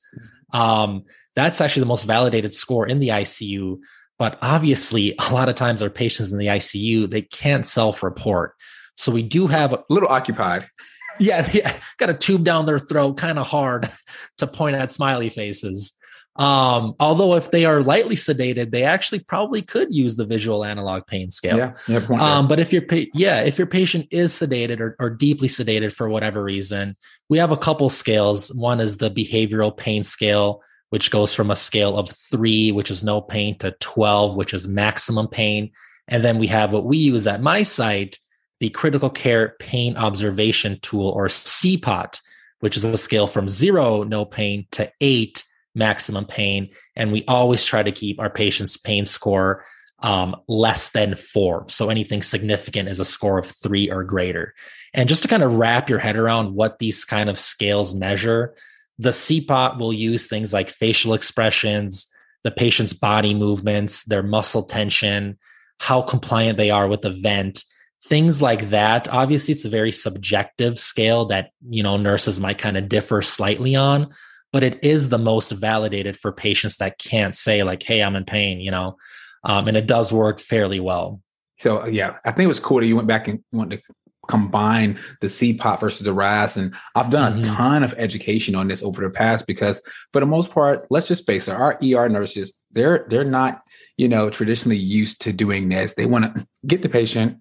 Um, that's actually the most validated score in the ICU. But obviously, <laughs> a lot of times our patients in the ICU, they can't self report. So we do have a little occupied. <laughs> Yeah, yeah. Got a tube down their throat, kind of hard <laughs> to point at smiley faces. Um, although if they are lightly sedated, they actually probably could use the visual analog pain scale. Yeah, yeah um, but if your pa- yeah, if your patient is sedated or, or deeply sedated for whatever reason, we have a couple scales. One is the behavioral pain scale, which goes from a scale of three, which is no pain, to 12, which is maximum pain. And then we have what we use at my site, the critical care pain observation tool or CPOT, which is a scale from zero, no pain, to eight, maximum pain. And we always try to keep our patient's pain score um, less than four. So anything significant is a score of three or greater. And just to kind of wrap your head around what these kind of scales measure, the CPOT will use things like facial expressions, the patient's body movements, their muscle tension, how compliant they are with the vent, things like that. Obviously, it's a very subjective scale that, you know, nurses might kind of differ slightly on, but it is the most validated for patients that can't say like hey i'm in pain you know um, and it does work fairly well so yeah i think it was cool that you went back and went to combine the CPOT versus the RASS. And I've done mm-hmm. a ton of education on this over the past because for the most part, let's just face it, our ER nurses, they're they're not, you know, traditionally used to doing this. They want to get the patient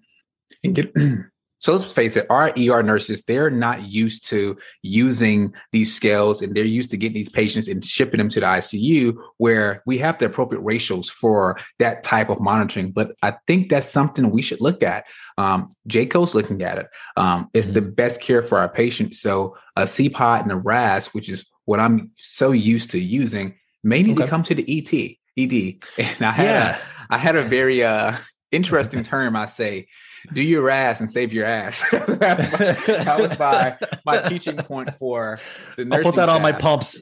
and get <clears throat> So let's face it, our ER nurses, they're not used to using these scales and they're used to getting these patients and shipping them to the ICU where we have the appropriate ratios for that type of monitoring. But I think that's something we should look at. Um, JCAHO's looking at it. Um, it's mm-hmm. the best care for our patients. So a CPOT and a RASS, which is what I'm so used to using, may need okay. to come to the ET, ED. <laughs> And I had yeah. a, I had a very uh, <laughs> interesting term I say do your ass and save your ass. <laughs> That's my, that was my my teaching point for the nursing. I'll put that staff. on my pumps.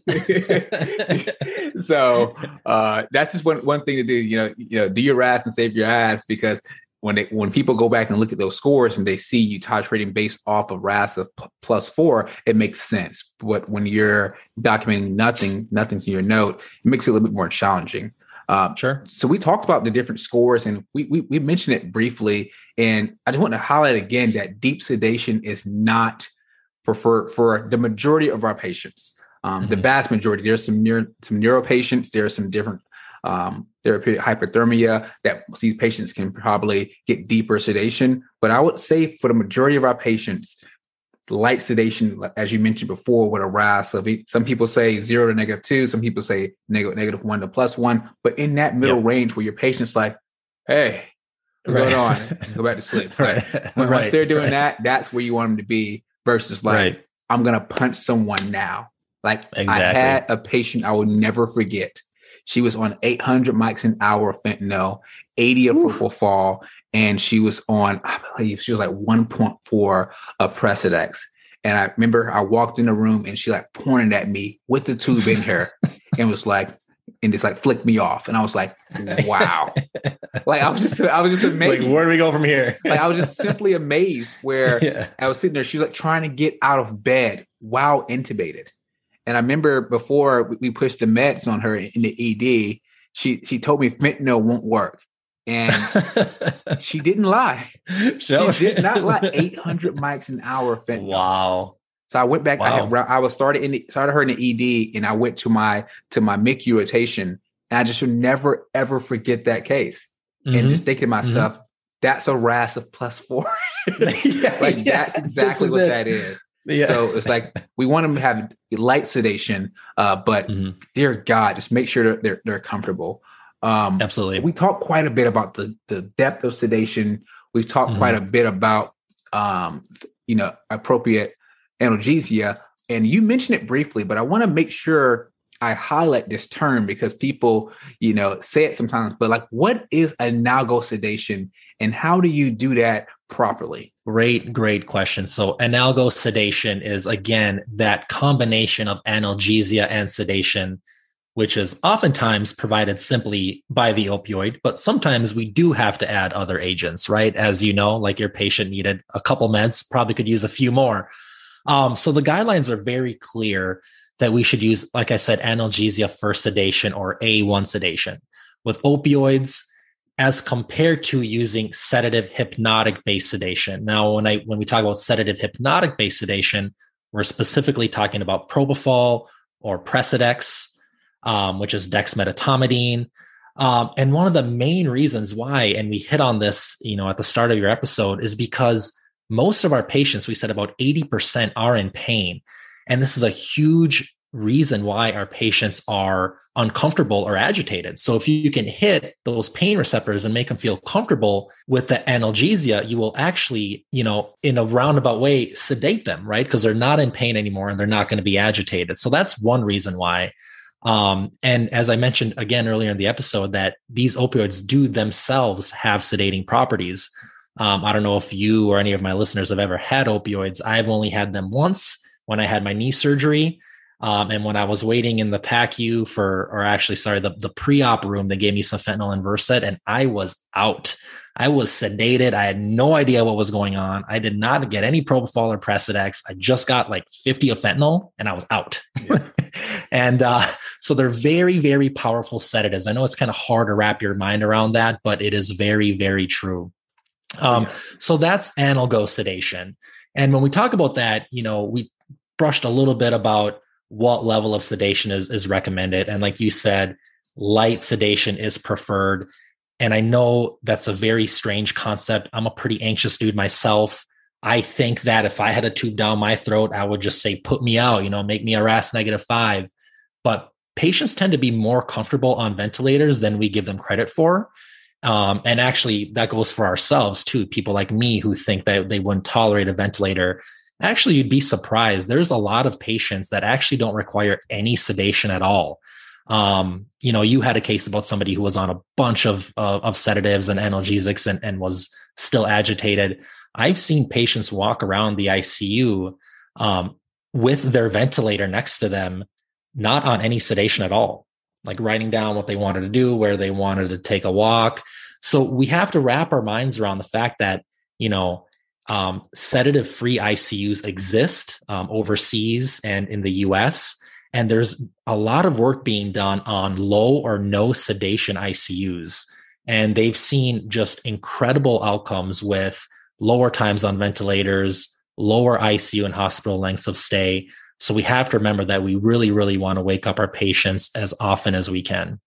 <laughs> so uh, that's just one one thing to do. You know, you know, do your ass and save your ass because when they when people go back and look at those scores and they see you titrating based off of RASS of p- plus four, it makes sense. But when you're documenting nothing, nothing to your note, it makes it a little bit more challenging. Um, sure. So we talked about the different scores, and we, we we mentioned it briefly. And I just want to highlight again that deep sedation is not preferred for the majority of our patients. Um, mm-hmm. The vast majority. There's some neuro, some neuro patients. There are some different um, therapeutic hypothermia that these patients can probably get deeper sedation. But I would say for the majority of our patients, light sedation, as you mentioned before, with a RASS. So some people say zero to negative two, some people say negative, negative one to plus one. But in that middle yep. range where your patient's like, hey, what's right. going on? <laughs> Go back to sleep. right. When, right. Once they're doing right. that, that's where you want them to be versus like. I'm going to punch someone now. Like exactly. I had a patient I will never forget. She was on 800 mics an hour of fentanyl, 80 of propofol, and she was on, I believe she was like 1.4 of Precedex. And I remember I walked in the room and she like pointed at me with the tube in her <laughs> and was like, and just like flicked me off. And I was like, wow. <laughs> like I was just I was just amazed. Like, where do we go from here? <laughs> like I was just simply amazed where yeah. I was sitting there. She was like trying to get out of bed while intubated. And I remember before we pushed the meds on her in the ED, she she told me fentanyl won't work and she didn't lie. <laughs> She did not lie. <laughs> 800 mics an hour fentanyl. Wow. So I went back. Wow. I, had, I was started in the, started her in the ED, and I went to my to my MICU rotation, and I just should never ever forget that case. Mm-hmm. And just thinking mm-hmm. myself, mm-hmm. that's a RASS of plus four. <laughs> yeah, like yeah, that's exactly what it. that is. Yeah. So it's like we want them to have light sedation, uh, but mm-hmm. dear God, just make sure they're they're comfortable. Um, Absolutely. We talked quite a bit about the the depth of sedation. We've talked mm-hmm. quite a bit about um, you know appropriate analgesia, and you mentioned it briefly, but I want to make sure I highlight this term because people, you know, say it sometimes. But like, what is analgo sedation, and how do you do that properly? Great, great question. So, analgo sedation is again that combination of analgesia and sedation which is oftentimes provided simply by the opioid, but sometimes we do have to add other agents, right? As you know, like your patient needed a couple meds, probably could use a few more. Um, so the guidelines are very clear that we should use, like I said, analgesia first sedation or A1 sedation. With opioids, as compared to using sedative hypnotic based sedation. Now, when I when we talk about sedative hypnotic based sedation, we're specifically talking about propofol or Precedex um, which is dexmedetomidine. Um, and one of the main reasons why, and we hit on this, you know, at the start of your episode, is because most of our patients, we said about 80% are in pain. And this is a huge reason why our patients are uncomfortable or agitated. So if you can hit those pain receptors and make them feel comfortable with the analgesia, you will actually, you know, in a roundabout way sedate them, right? Because they're not in pain anymore and they're not going to be agitated. So that's one reason why. Um, and as I mentioned again earlier in the episode, that these opioids do themselves have sedating properties. Um, I don't know if you or any of my listeners have ever had opioids. I've only had them once when I had my knee surgery. Um, and when I was waiting in the PACU for, or actually, sorry, the, the pre op room, they gave me some fentanyl and Versed, and I was out. I was sedated. I had no idea what was going on. I did not get any propofol or Precedex. I just got like 50 of fentanyl and I was out. Yeah. <laughs> and uh, so they're very, very powerful sedatives. I know it's kind of hard to wrap your mind around that, but it is very, very true. Um, yeah. So that's analgo sedation. And when we talk about that, you know, we brushed a little bit about what level of sedation is, is recommended. And like you said, light sedation is preferred. And I know that's a very strange concept. I'm a pretty anxious dude myself. I think that if I had a tube down my throat, I would just say, put me out, you know, make me a RASS negative five. But patients tend to be more comfortable on ventilators than we give them credit for. Um, and actually, that goes for ourselves too. People like me who think that they wouldn't tolerate a ventilator. Actually, you'd be surprised. There's a lot of patients that actually don't require any sedation at all. Um, you know, you had a case about somebody who was on a bunch of of sedatives and analgesics and, and was still agitated. I've seen patients walk around the ICU um, with their ventilator next to them, not on any sedation at all, like writing down what they wanted to do, where they wanted to take a walk. So we have to wrap our minds around the fact that, you know, um, sedative free ICUs exist um, overseas and in the US. And there's a lot of work being done on low or no sedation ICUs. And they've seen just incredible outcomes with lower times on ventilators, lower ICU and hospital lengths of stay. So we have to remember that we really, really want to wake up our patients as often as we can.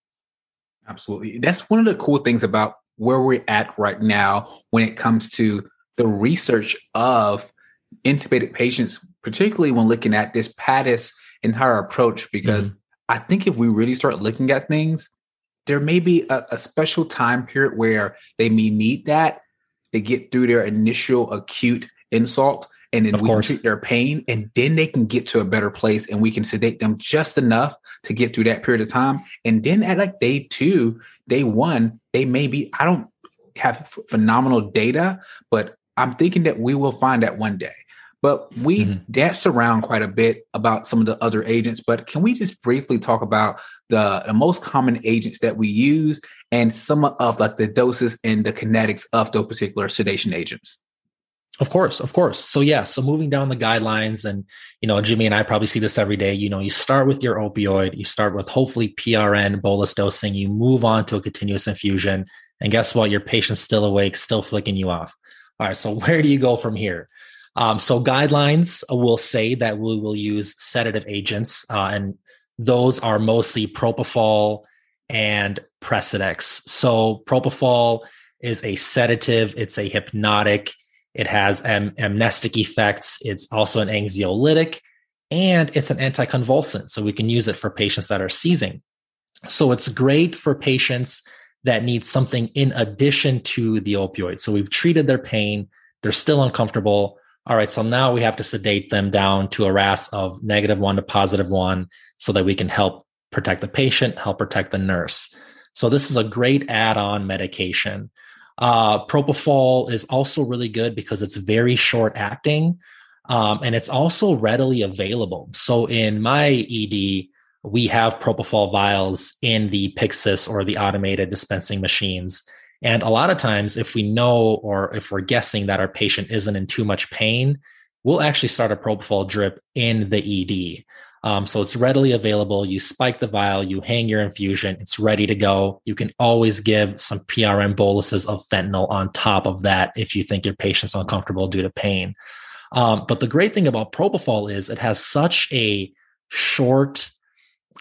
Absolutely. That's one of the cool things about where we're at right now when it comes to the research of intubated patients, particularly when looking at this PADIS entire approach, because mm-hmm. I think if we really start looking at things, there may be a, a special time period where they may need that to get through their initial acute insult and then of we course. treat their pain and then they can get to a better place and we can sedate them just enough to get through that period of time and then at like day two day one they may be i don't have phenomenal data but i'm thinking that we will find that one day but we mm-hmm. danced around quite a bit about some of the other agents but can we just briefly talk about the, the most common agents that we use and some of like the doses and the kinetics of those particular sedation agents of course, of course. So yeah, so moving down the guidelines and you know, Jimmy and I probably see this every day. You know, you start with your opioid, you start with hopefully PRN bolus dosing, you move on to a continuous infusion, and guess what? Your patient's still awake, still flicking you off. All right, so <laughs> where do you go from here? Um, so guidelines will say that we will use sedative agents, uh, and those are mostly propofol and Precedex. So propofol is a sedative; it's a hypnotic it has am- amnestic effects. It's also an anxiolytic and it's an anticonvulsant. So we can use it for patients that are seizing. So it's great for patients that need something in addition to the opioid. So we've treated their pain, they're still uncomfortable. All right, so now we have to sedate them down to a RASS of negative one to positive one so that we can help protect the patient, help protect the nurse. So this is a great add on medication. Uh, propofol is also really good because it's very short acting um, and it's also readily available. So in my ED, we have propofol vials in the Pyxis or the automated dispensing machines. And a lot of times, if we know or if we're guessing that our patient isn't in too much pain, we'll actually start a propofol drip in the ED. Um, so it's readily available. You spike the vial, you hang your infusion, it's ready to go. You can always give some PRN boluses of fentanyl on top of that if you think your patient's uncomfortable due to pain. Um, but the great thing about propofol is it has such a short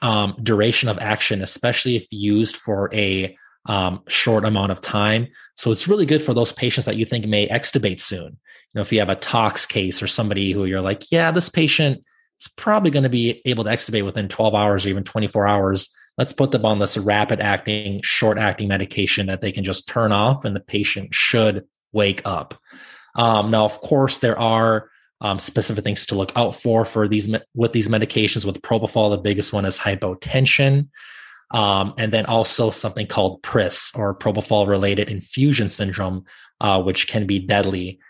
um, duration of action, especially if used for a um, short amount of time. So it's really good for those patients that you think may extubate soon. You know, if you have a tox case or somebody who you're like, yeah, this patient is probably going to be able to extubate within 12 hours or even 24 hours. Let's put them on this rapid acting, short acting medication that they can just turn off and the patient should wake up. Um, now, of course, there are um, specific things to look out for for these with these medications. With propofol, the biggest one is hypotension, um, and then also something called PRIS or propofol related infusion syndrome, uh, which can be deadly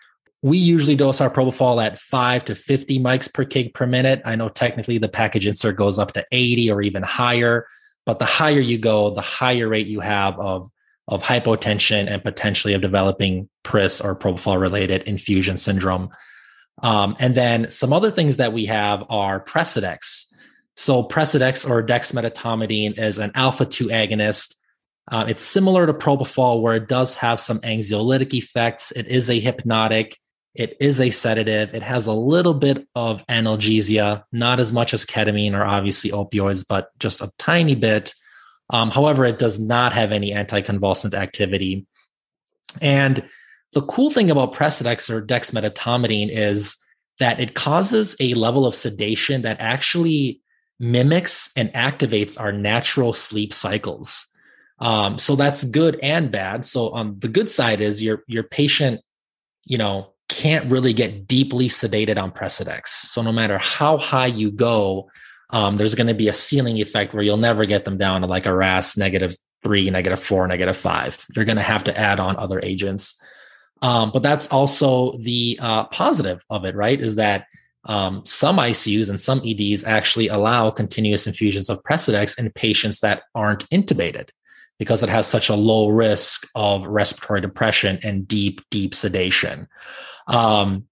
we usually dose our propofol at 5 to 50 mics per kg per minute. I know technically the package insert goes up to 80 or even higher, but the higher you go, the higher rate you have of, of hypotension and potentially of developing PRIS or propofol related infusion syndrome. Um, and then some other things that we have are Precedex. So Precedex or dexmedetomidine is an alpha 2 agonist. Uh, it's similar to propofol where it does have some anxiolytic effects. It is a hypnotic. It is a sedative. It has a little bit of analgesia, not as much as ketamine or obviously opioids, but just a tiny bit. Um, however, it does not have any anticonvulsant activity. And the cool thing about Precedex or dexmedetomidine is that it causes a level of sedation that actually mimics and activates our natural sleep cycles. Um, so that's good and bad. So on the good side is your your patient, you know, can't really get deeply sedated on Precedex. So no matter how high you go, um, there's going to be a ceiling effect where you'll never get them down to like a RASS negative three, negative four, negative five. You're going to have to add on other agents. Um, but that's also the uh, positive of it, right? Is that um, some ICUs and some EDs actually allow continuous infusions of Precedex in patients that aren't intubated because it has such a low risk of respiratory depression and deep, deep sedation. Um,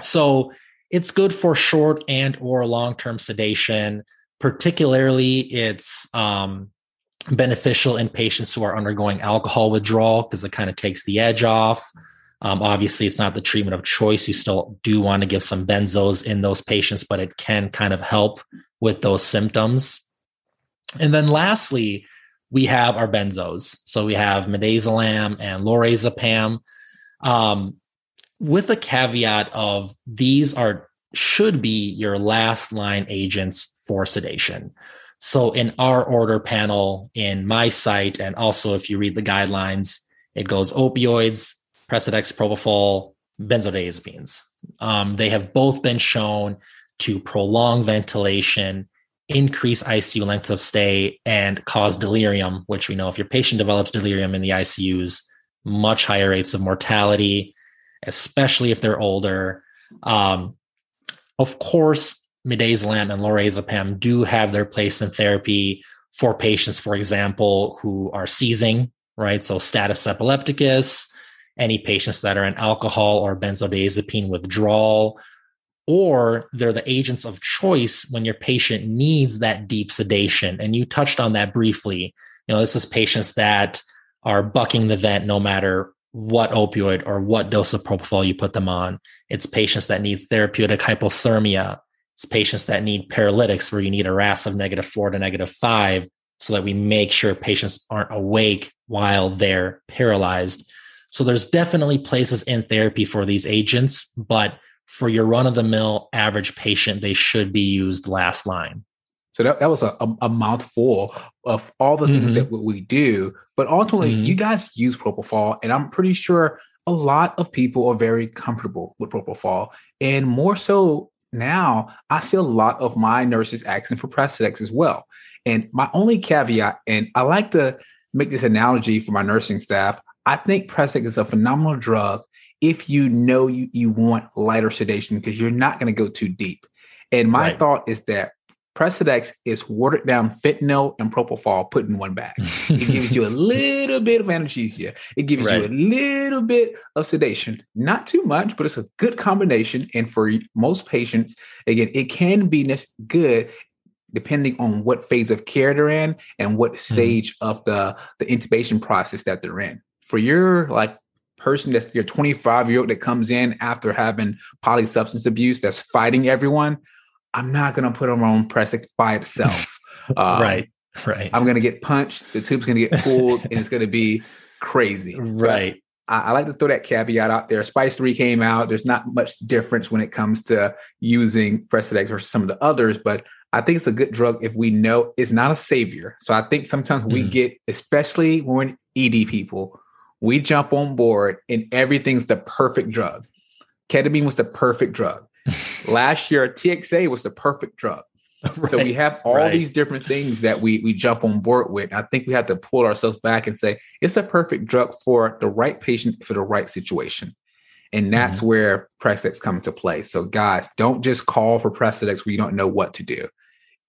so it's good for short and or long-term sedation. Particularly, it's um, beneficial in patients who are undergoing alcohol withdrawal because it kind of takes the edge off. Um, obviously, it's not the treatment of choice. You still do want to give some benzos in those patients, but it can kind of help with those symptoms. And then lastly, we have our benzos. So we have midazolam and lorazepam. Um, with a caveat of these are should be your last line agents for sedation. So in our order panel in my site, and also if you read the guidelines, it goes opioids, Precedex, propofol, benzodiazepines. Um, they have both been shown to prolong ventilation, increase ICU length of stay, and cause delirium, which we know if your patient develops delirium in the ICUs, much higher rates of mortality, especially if they're older. Um, of course, midazolam and lorazepam do have their place in therapy for patients, for example, who are seizing, right? So status epilepticus, any patients that are in alcohol or benzodiazepine withdrawal, or they're the agents of choice when your patient needs that deep sedation. And you touched on that briefly. You know, this is patients that are bucking the vent no matter what opioid or what dose of propofol you put them on. It's patients that need therapeutic hypothermia. It's patients that need paralytics where you need a RASS of negative four to negative five so that we make sure patients aren't awake while they're paralyzed. So there's definitely places in therapy for these agents, but for your run of the mill average patient, they should be used last line. So that, that was a, a, a mouthful of all the things mm-hmm. that we do. But ultimately, mm-hmm. you guys use propofol, and I'm pretty sure a lot of people are very comfortable with propofol. And more so now, I see a lot of my nurses asking for Precedex as well. And my only caveat, and I like to make this analogy for my nursing staff. I think Precedex is a phenomenal drug if you know you, you want lighter sedation because you're not going to go too deep. And my right. thought is that Precedex is watered down fentanyl and propofol put in one bag. it gives you a <laughs> little bit of anesthesia. It gives right. you a little bit of sedation. Not too much, but it's a good combination. And for most patients, again, it can be good depending on what phase of care they're in and what mm-hmm. stage mm. of the, the intubation process that they're in for your like person that's your 25 year old that comes in after having polysubstance abuse that's fighting everyone, I'm not going to put them on Precedex by itself. <laughs> Um, right. Right. I'm going to get punched. The tube's going to get pulled and it's going to be crazy. Right. I, I, like to throw that caveat out there. Spice 3 came out. There's not much difference when it comes to using Precedex versus some of the others, but I think it's a good drug if we know it's not a savior. So I think sometimes mm. we get, especially when ED people, we jump on board and everything's the perfect drug. Ketamine was the perfect drug. <laughs> Last year, TXA was the perfect drug. Right, <laughs> so we have all right. these different things that we we jump on board with. I think we have to pull ourselves back and say it's the perfect drug for the right patient for the right situation. And that's mm-hmm. where Precedex come into play. So guys, don't just call for Precedex where you don't know what to do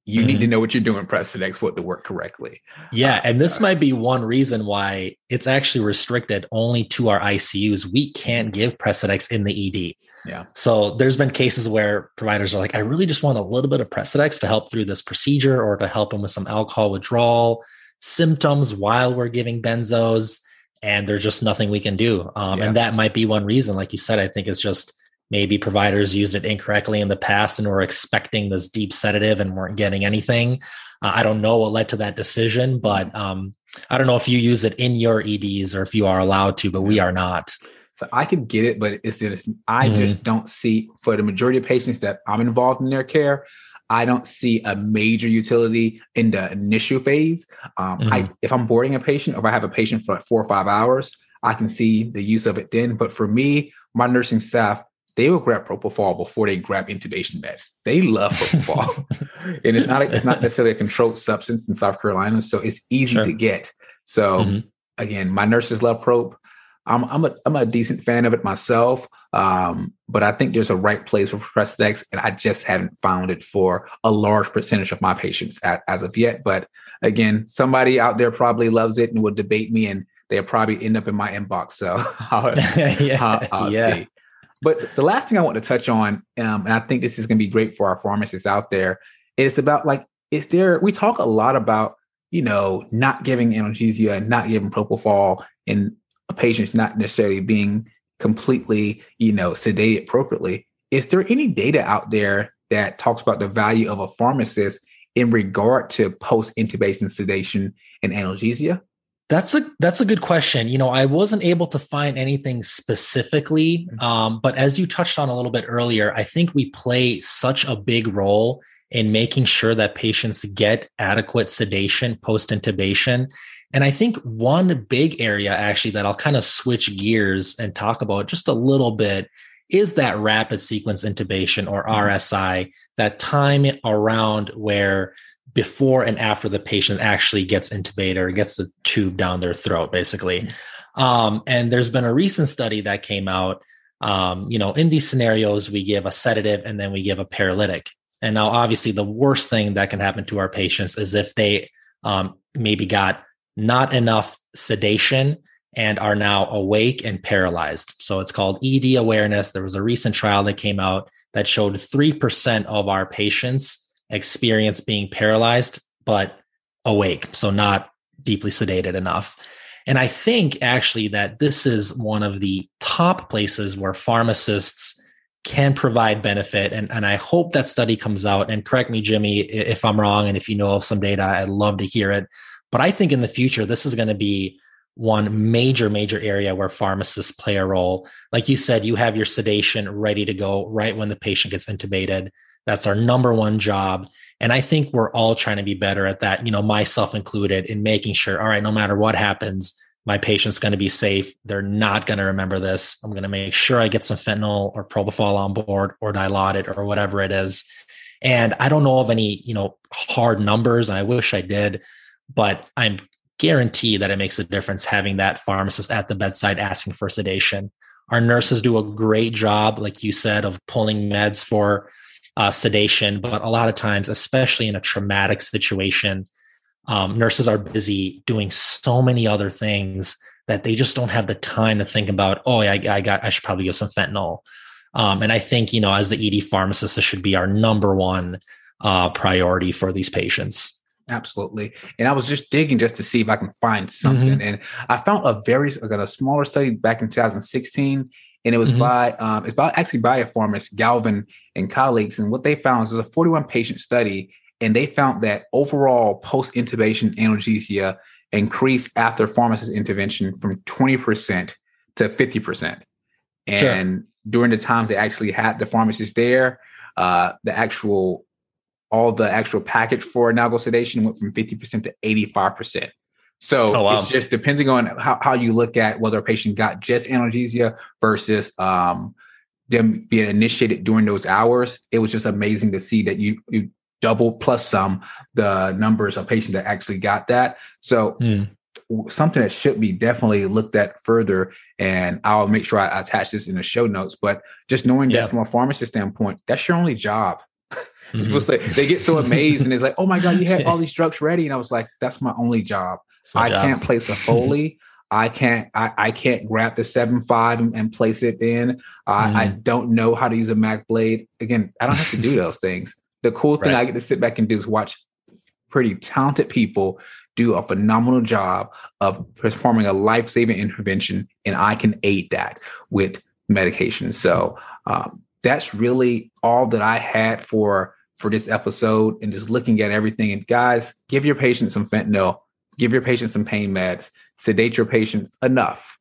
you mm-hmm. need to mm-hmm. know what you're doing Precedex for it to work correctly. Yeah, uh, and this uh, might be one reason why it's actually restricted only to our ICUs. We can't give Precedex in the ED. Yeah. So there's been cases where providers are like, I really just want a little bit of Precedex to help through this procedure or to help them with some alcohol withdrawal symptoms while we're giving benzos, and there's just nothing we can do. Um, yeah. And that might be one reason, like you said, I think it's just maybe providers used it incorrectly in the past and were expecting this deep sedative and weren't getting anything. Uh, I don't know what led to that decision, but um, I don't know if you use it in your EDs or if you are allowed to, but we are not. So I could get it, but it's just I mm-hmm. just don't see for the majority of patients that I'm involved in their care. I don't see a major utility in the initial phase. Um, mm-hmm. I, if I'm boarding a patient, or if I have a patient for like four or five hours, I can see the use of it then. But for me, my nursing staff, they will grab propofol before they grab intubation meds. They love propofol, <laughs> and it's not it's not necessarily a controlled substance in South Carolina, so it's easy sure. to get. So mm-hmm. again, my nurses love prop. I'm I'm a I'm a decent fan of it myself, um, but I think there's a right place for Precedex, and I just haven't found it for a large percentage of my patients at, as of yet. But again, somebody out there probably loves it and will debate me, and they'll probably end up in my inbox. So <laughs> I'll, <laughs> yeah, I'll, I'll yeah. see. But the last thing I want to touch on, um, and I think this is going to be great for our pharmacists out there, is about like, is there, we talk a lot about, you know, not giving analgesia and not giving propofol and a patients not necessarily being completely, you know, sedated appropriately. Is there any data out there that talks about the value of a pharmacist in regard to post intubation sedation and analgesia? That's a that's a good question. You know, I wasn't able to find anything specifically, mm-hmm. um, but as you touched on a little bit earlier, I think we play such a big role in making sure that patients get adequate sedation post intubation. And I think one big area actually that I'll kind of switch gears and talk about just a little bit is that rapid sequence intubation or mm-hmm. RSI, that time around where before and after the patient actually gets intubated or gets the tube down their throat, basically. Mm-hmm. Um, and there's been a recent study that came out. Um, you know, in these scenarios, we give a sedative and then we give a paralytic. And now, obviously, the worst thing that can happen to our patients is if they um, maybe got not enough sedation and are now awake and paralyzed. So it's called ED awareness. There was a recent trial that came out that showed 3% of our patients experience being paralyzed, but awake. So not deeply sedated enough. And I think actually that this is one of the top places where pharmacists can provide benefit. And, and I hope that study comes out. And correct me, Jimmy, if I'm wrong. And if you know of some data, I'd love to hear it. But I think in the future, this is going to be one major, major area where pharmacists play a role. Like you said, you have your sedation ready to go right when the patient gets intubated. That's our number one job. And I think we're all trying to be better at that, you know, myself included, in making sure, all right, no matter what happens, my patient's going to be safe. They're not going to remember this. I'm going to make sure I get some fentanyl or propofol on board or dilaudid or whatever it is. And I don't know of any, you know, hard numbers. And I wish I did, but I'm guaranteed that it makes a difference having that pharmacist at the bedside asking for sedation. Our nurses do a great job, like you said, of pulling meds for uh, sedation, but a lot of times, especially in a traumatic situation, um, nurses are busy doing so many other things that they just don't have the time to think about. Oh, I, I got, I should probably give some fentanyl. Um, and I think you know, as the ED pharmacist, this should be our number one uh, priority for these patients. Absolutely. And I was just digging just to see if I can find something. Mm-hmm. And I found a very I got a smaller study back in 2016 and it was mm-hmm. by um, it's about actually by a pharmacist Galvin and colleagues. And what they found is there's a 41 patient study, and they found that overall post intubation analgesia increased after pharmacist intervention from 20% to 50%. And sure. during the times they actually had the pharmacist there, uh, the actual all the actual package for analgesic sedation went from 50% to 85%. So oh, wow. it's just depending on how, how you look at whether a patient got just analgesia versus um, them being initiated during those hours. It was just amazing to see that you you double plus some the numbers of patients that actually got that. So mm. something that should be definitely looked at further. And I'll make sure I attach this in the show notes. But just knowing yeah. that from a pharmacist standpoint, that's your only job. Mm-hmm. People say they get so <laughs> amazed and it's like, oh my God, you had all these <laughs> drugs ready. And I was like, that's my only job. I job. can't place a Foley. <laughs> I can't I, I can't grab the seven five and, and place it in. Uh, mm. I don't know how to use a Mac blade. Again, I don't have to do those things. The cool thing right. I get to sit back and do is watch pretty talented people do a phenomenal job of performing a life-saving intervention, and I can aid that with medication. So um, that's really all that I had for for this episode, and just looking at everything. And guys, give your patients some fentanyl give your patient some pain meds, sedate your patients enough.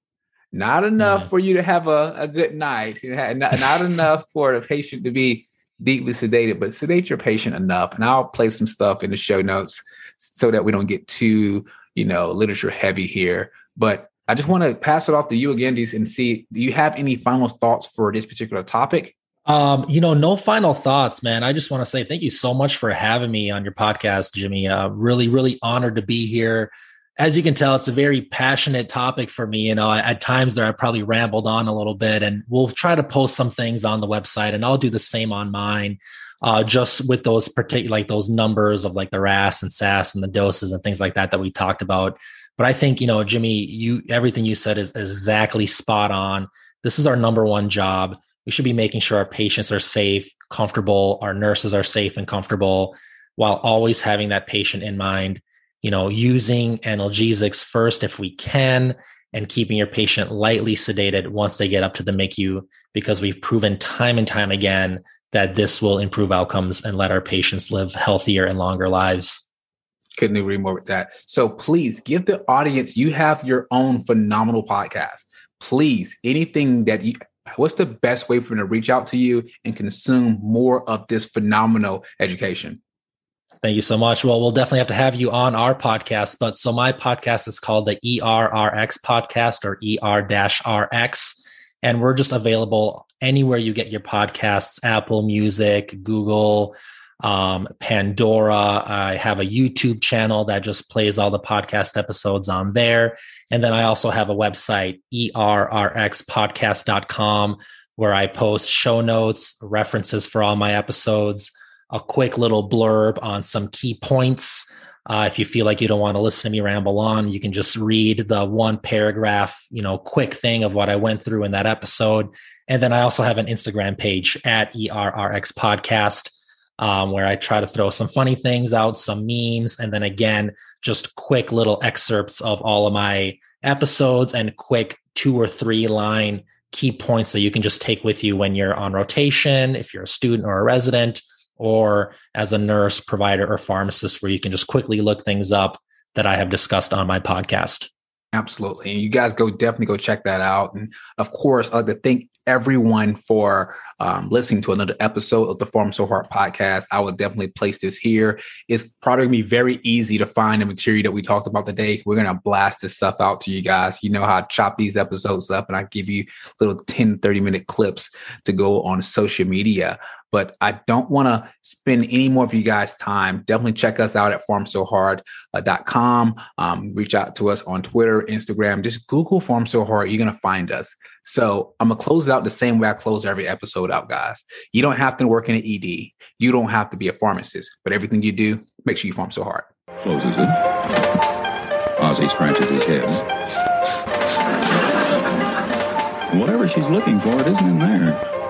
not enough mm. for you to have a, a good night, <laughs> not, not enough for the patient to be deeply sedated, but sedate your patient enough. And I'll play some stuff in the show notes so that we don't get too, you know, literature heavy here. But I just want to pass it off to you again, and see, do you have any final thoughts for this particular topic? Um, you know, no final thoughts, man. I just want to say thank you so much for having me on your podcast, Jimmy. Uh, really, really honored to be here. As you can tell, it's a very passionate topic for me. You know, at times there I probably rambled on a little bit, and we'll try to post some things on the website, and I'll do the same on mine. Uh, just with those particular like those numbers of like the RASS and SAS and the doses and things like that that we talked about. But I think you know, Jimmy, you everything you said is, is exactly spot on. This is our number one job we should be making sure our patients are safe, comfortable, our nurses are safe and comfortable, while always having that patient in mind. You know, using analgesics first if we can, and keeping your patient lightly sedated once they get up to the MICU, because we've proven time and time again that this will improve outcomes and let our patients live healthier and longer lives. Couldn't agree more with that. So please give the audience, you have your own phenomenal podcast. Please, anything that you what's the best way for them to reach out to you and consume more of this phenomenal education? Thank you so much. Well, we'll definitely have to have you on our podcast. But so my podcast is called the ERRX podcast or ER RX. And we're just available anywhere you get your podcasts Apple Music, Google, um, Pandora. I have a YouTube channel that just plays all the podcast episodes on there. And then I also have a website, errxpodcast.com, where I post show notes, references for all my episodes, a quick little blurb on some key points. Uh, if you feel like you don't want to listen to me ramble on, you can just read the one paragraph, you know, quick thing of what I went through in that episode. And then I also have an Instagram page at ERRX Podcast um, where I try to throw some funny things out, some memes, and then again, just quick little excerpts of all of my episodes and quick two or three line key points that you can just take with you when you're on rotation, if you're a student or a resident, or as a nurse, provider, or pharmacist, where you can just quickly look things up that I have discussed on my podcast. Absolutely. And you guys go definitely go check that out. And of course, I'd like to thank everyone for um, listening to another episode of the Pharm So Hard podcast. I would definitely place this here. It's probably gonna be very easy to find the material that we talked about today. We're gonna blast this stuff out to you guys. You know how I chop these episodes up and I give you little 10, 30 minute clips to go on social media but I don't want to spend any more of you guys' time. Definitely check us out at pharmsohard.com. Um, reach out to us on Twitter, Instagram. Just Google Pharm So Hard. You're going to find us. So I'm going to close it out the same way I close every episode out, guys. You don't have to work in an ED. You don't have to be a pharmacist, but everything you do, make sure you pharm so hard. Closes it. Ozzy scratches his head. Whatever she's looking for, it isn't in there.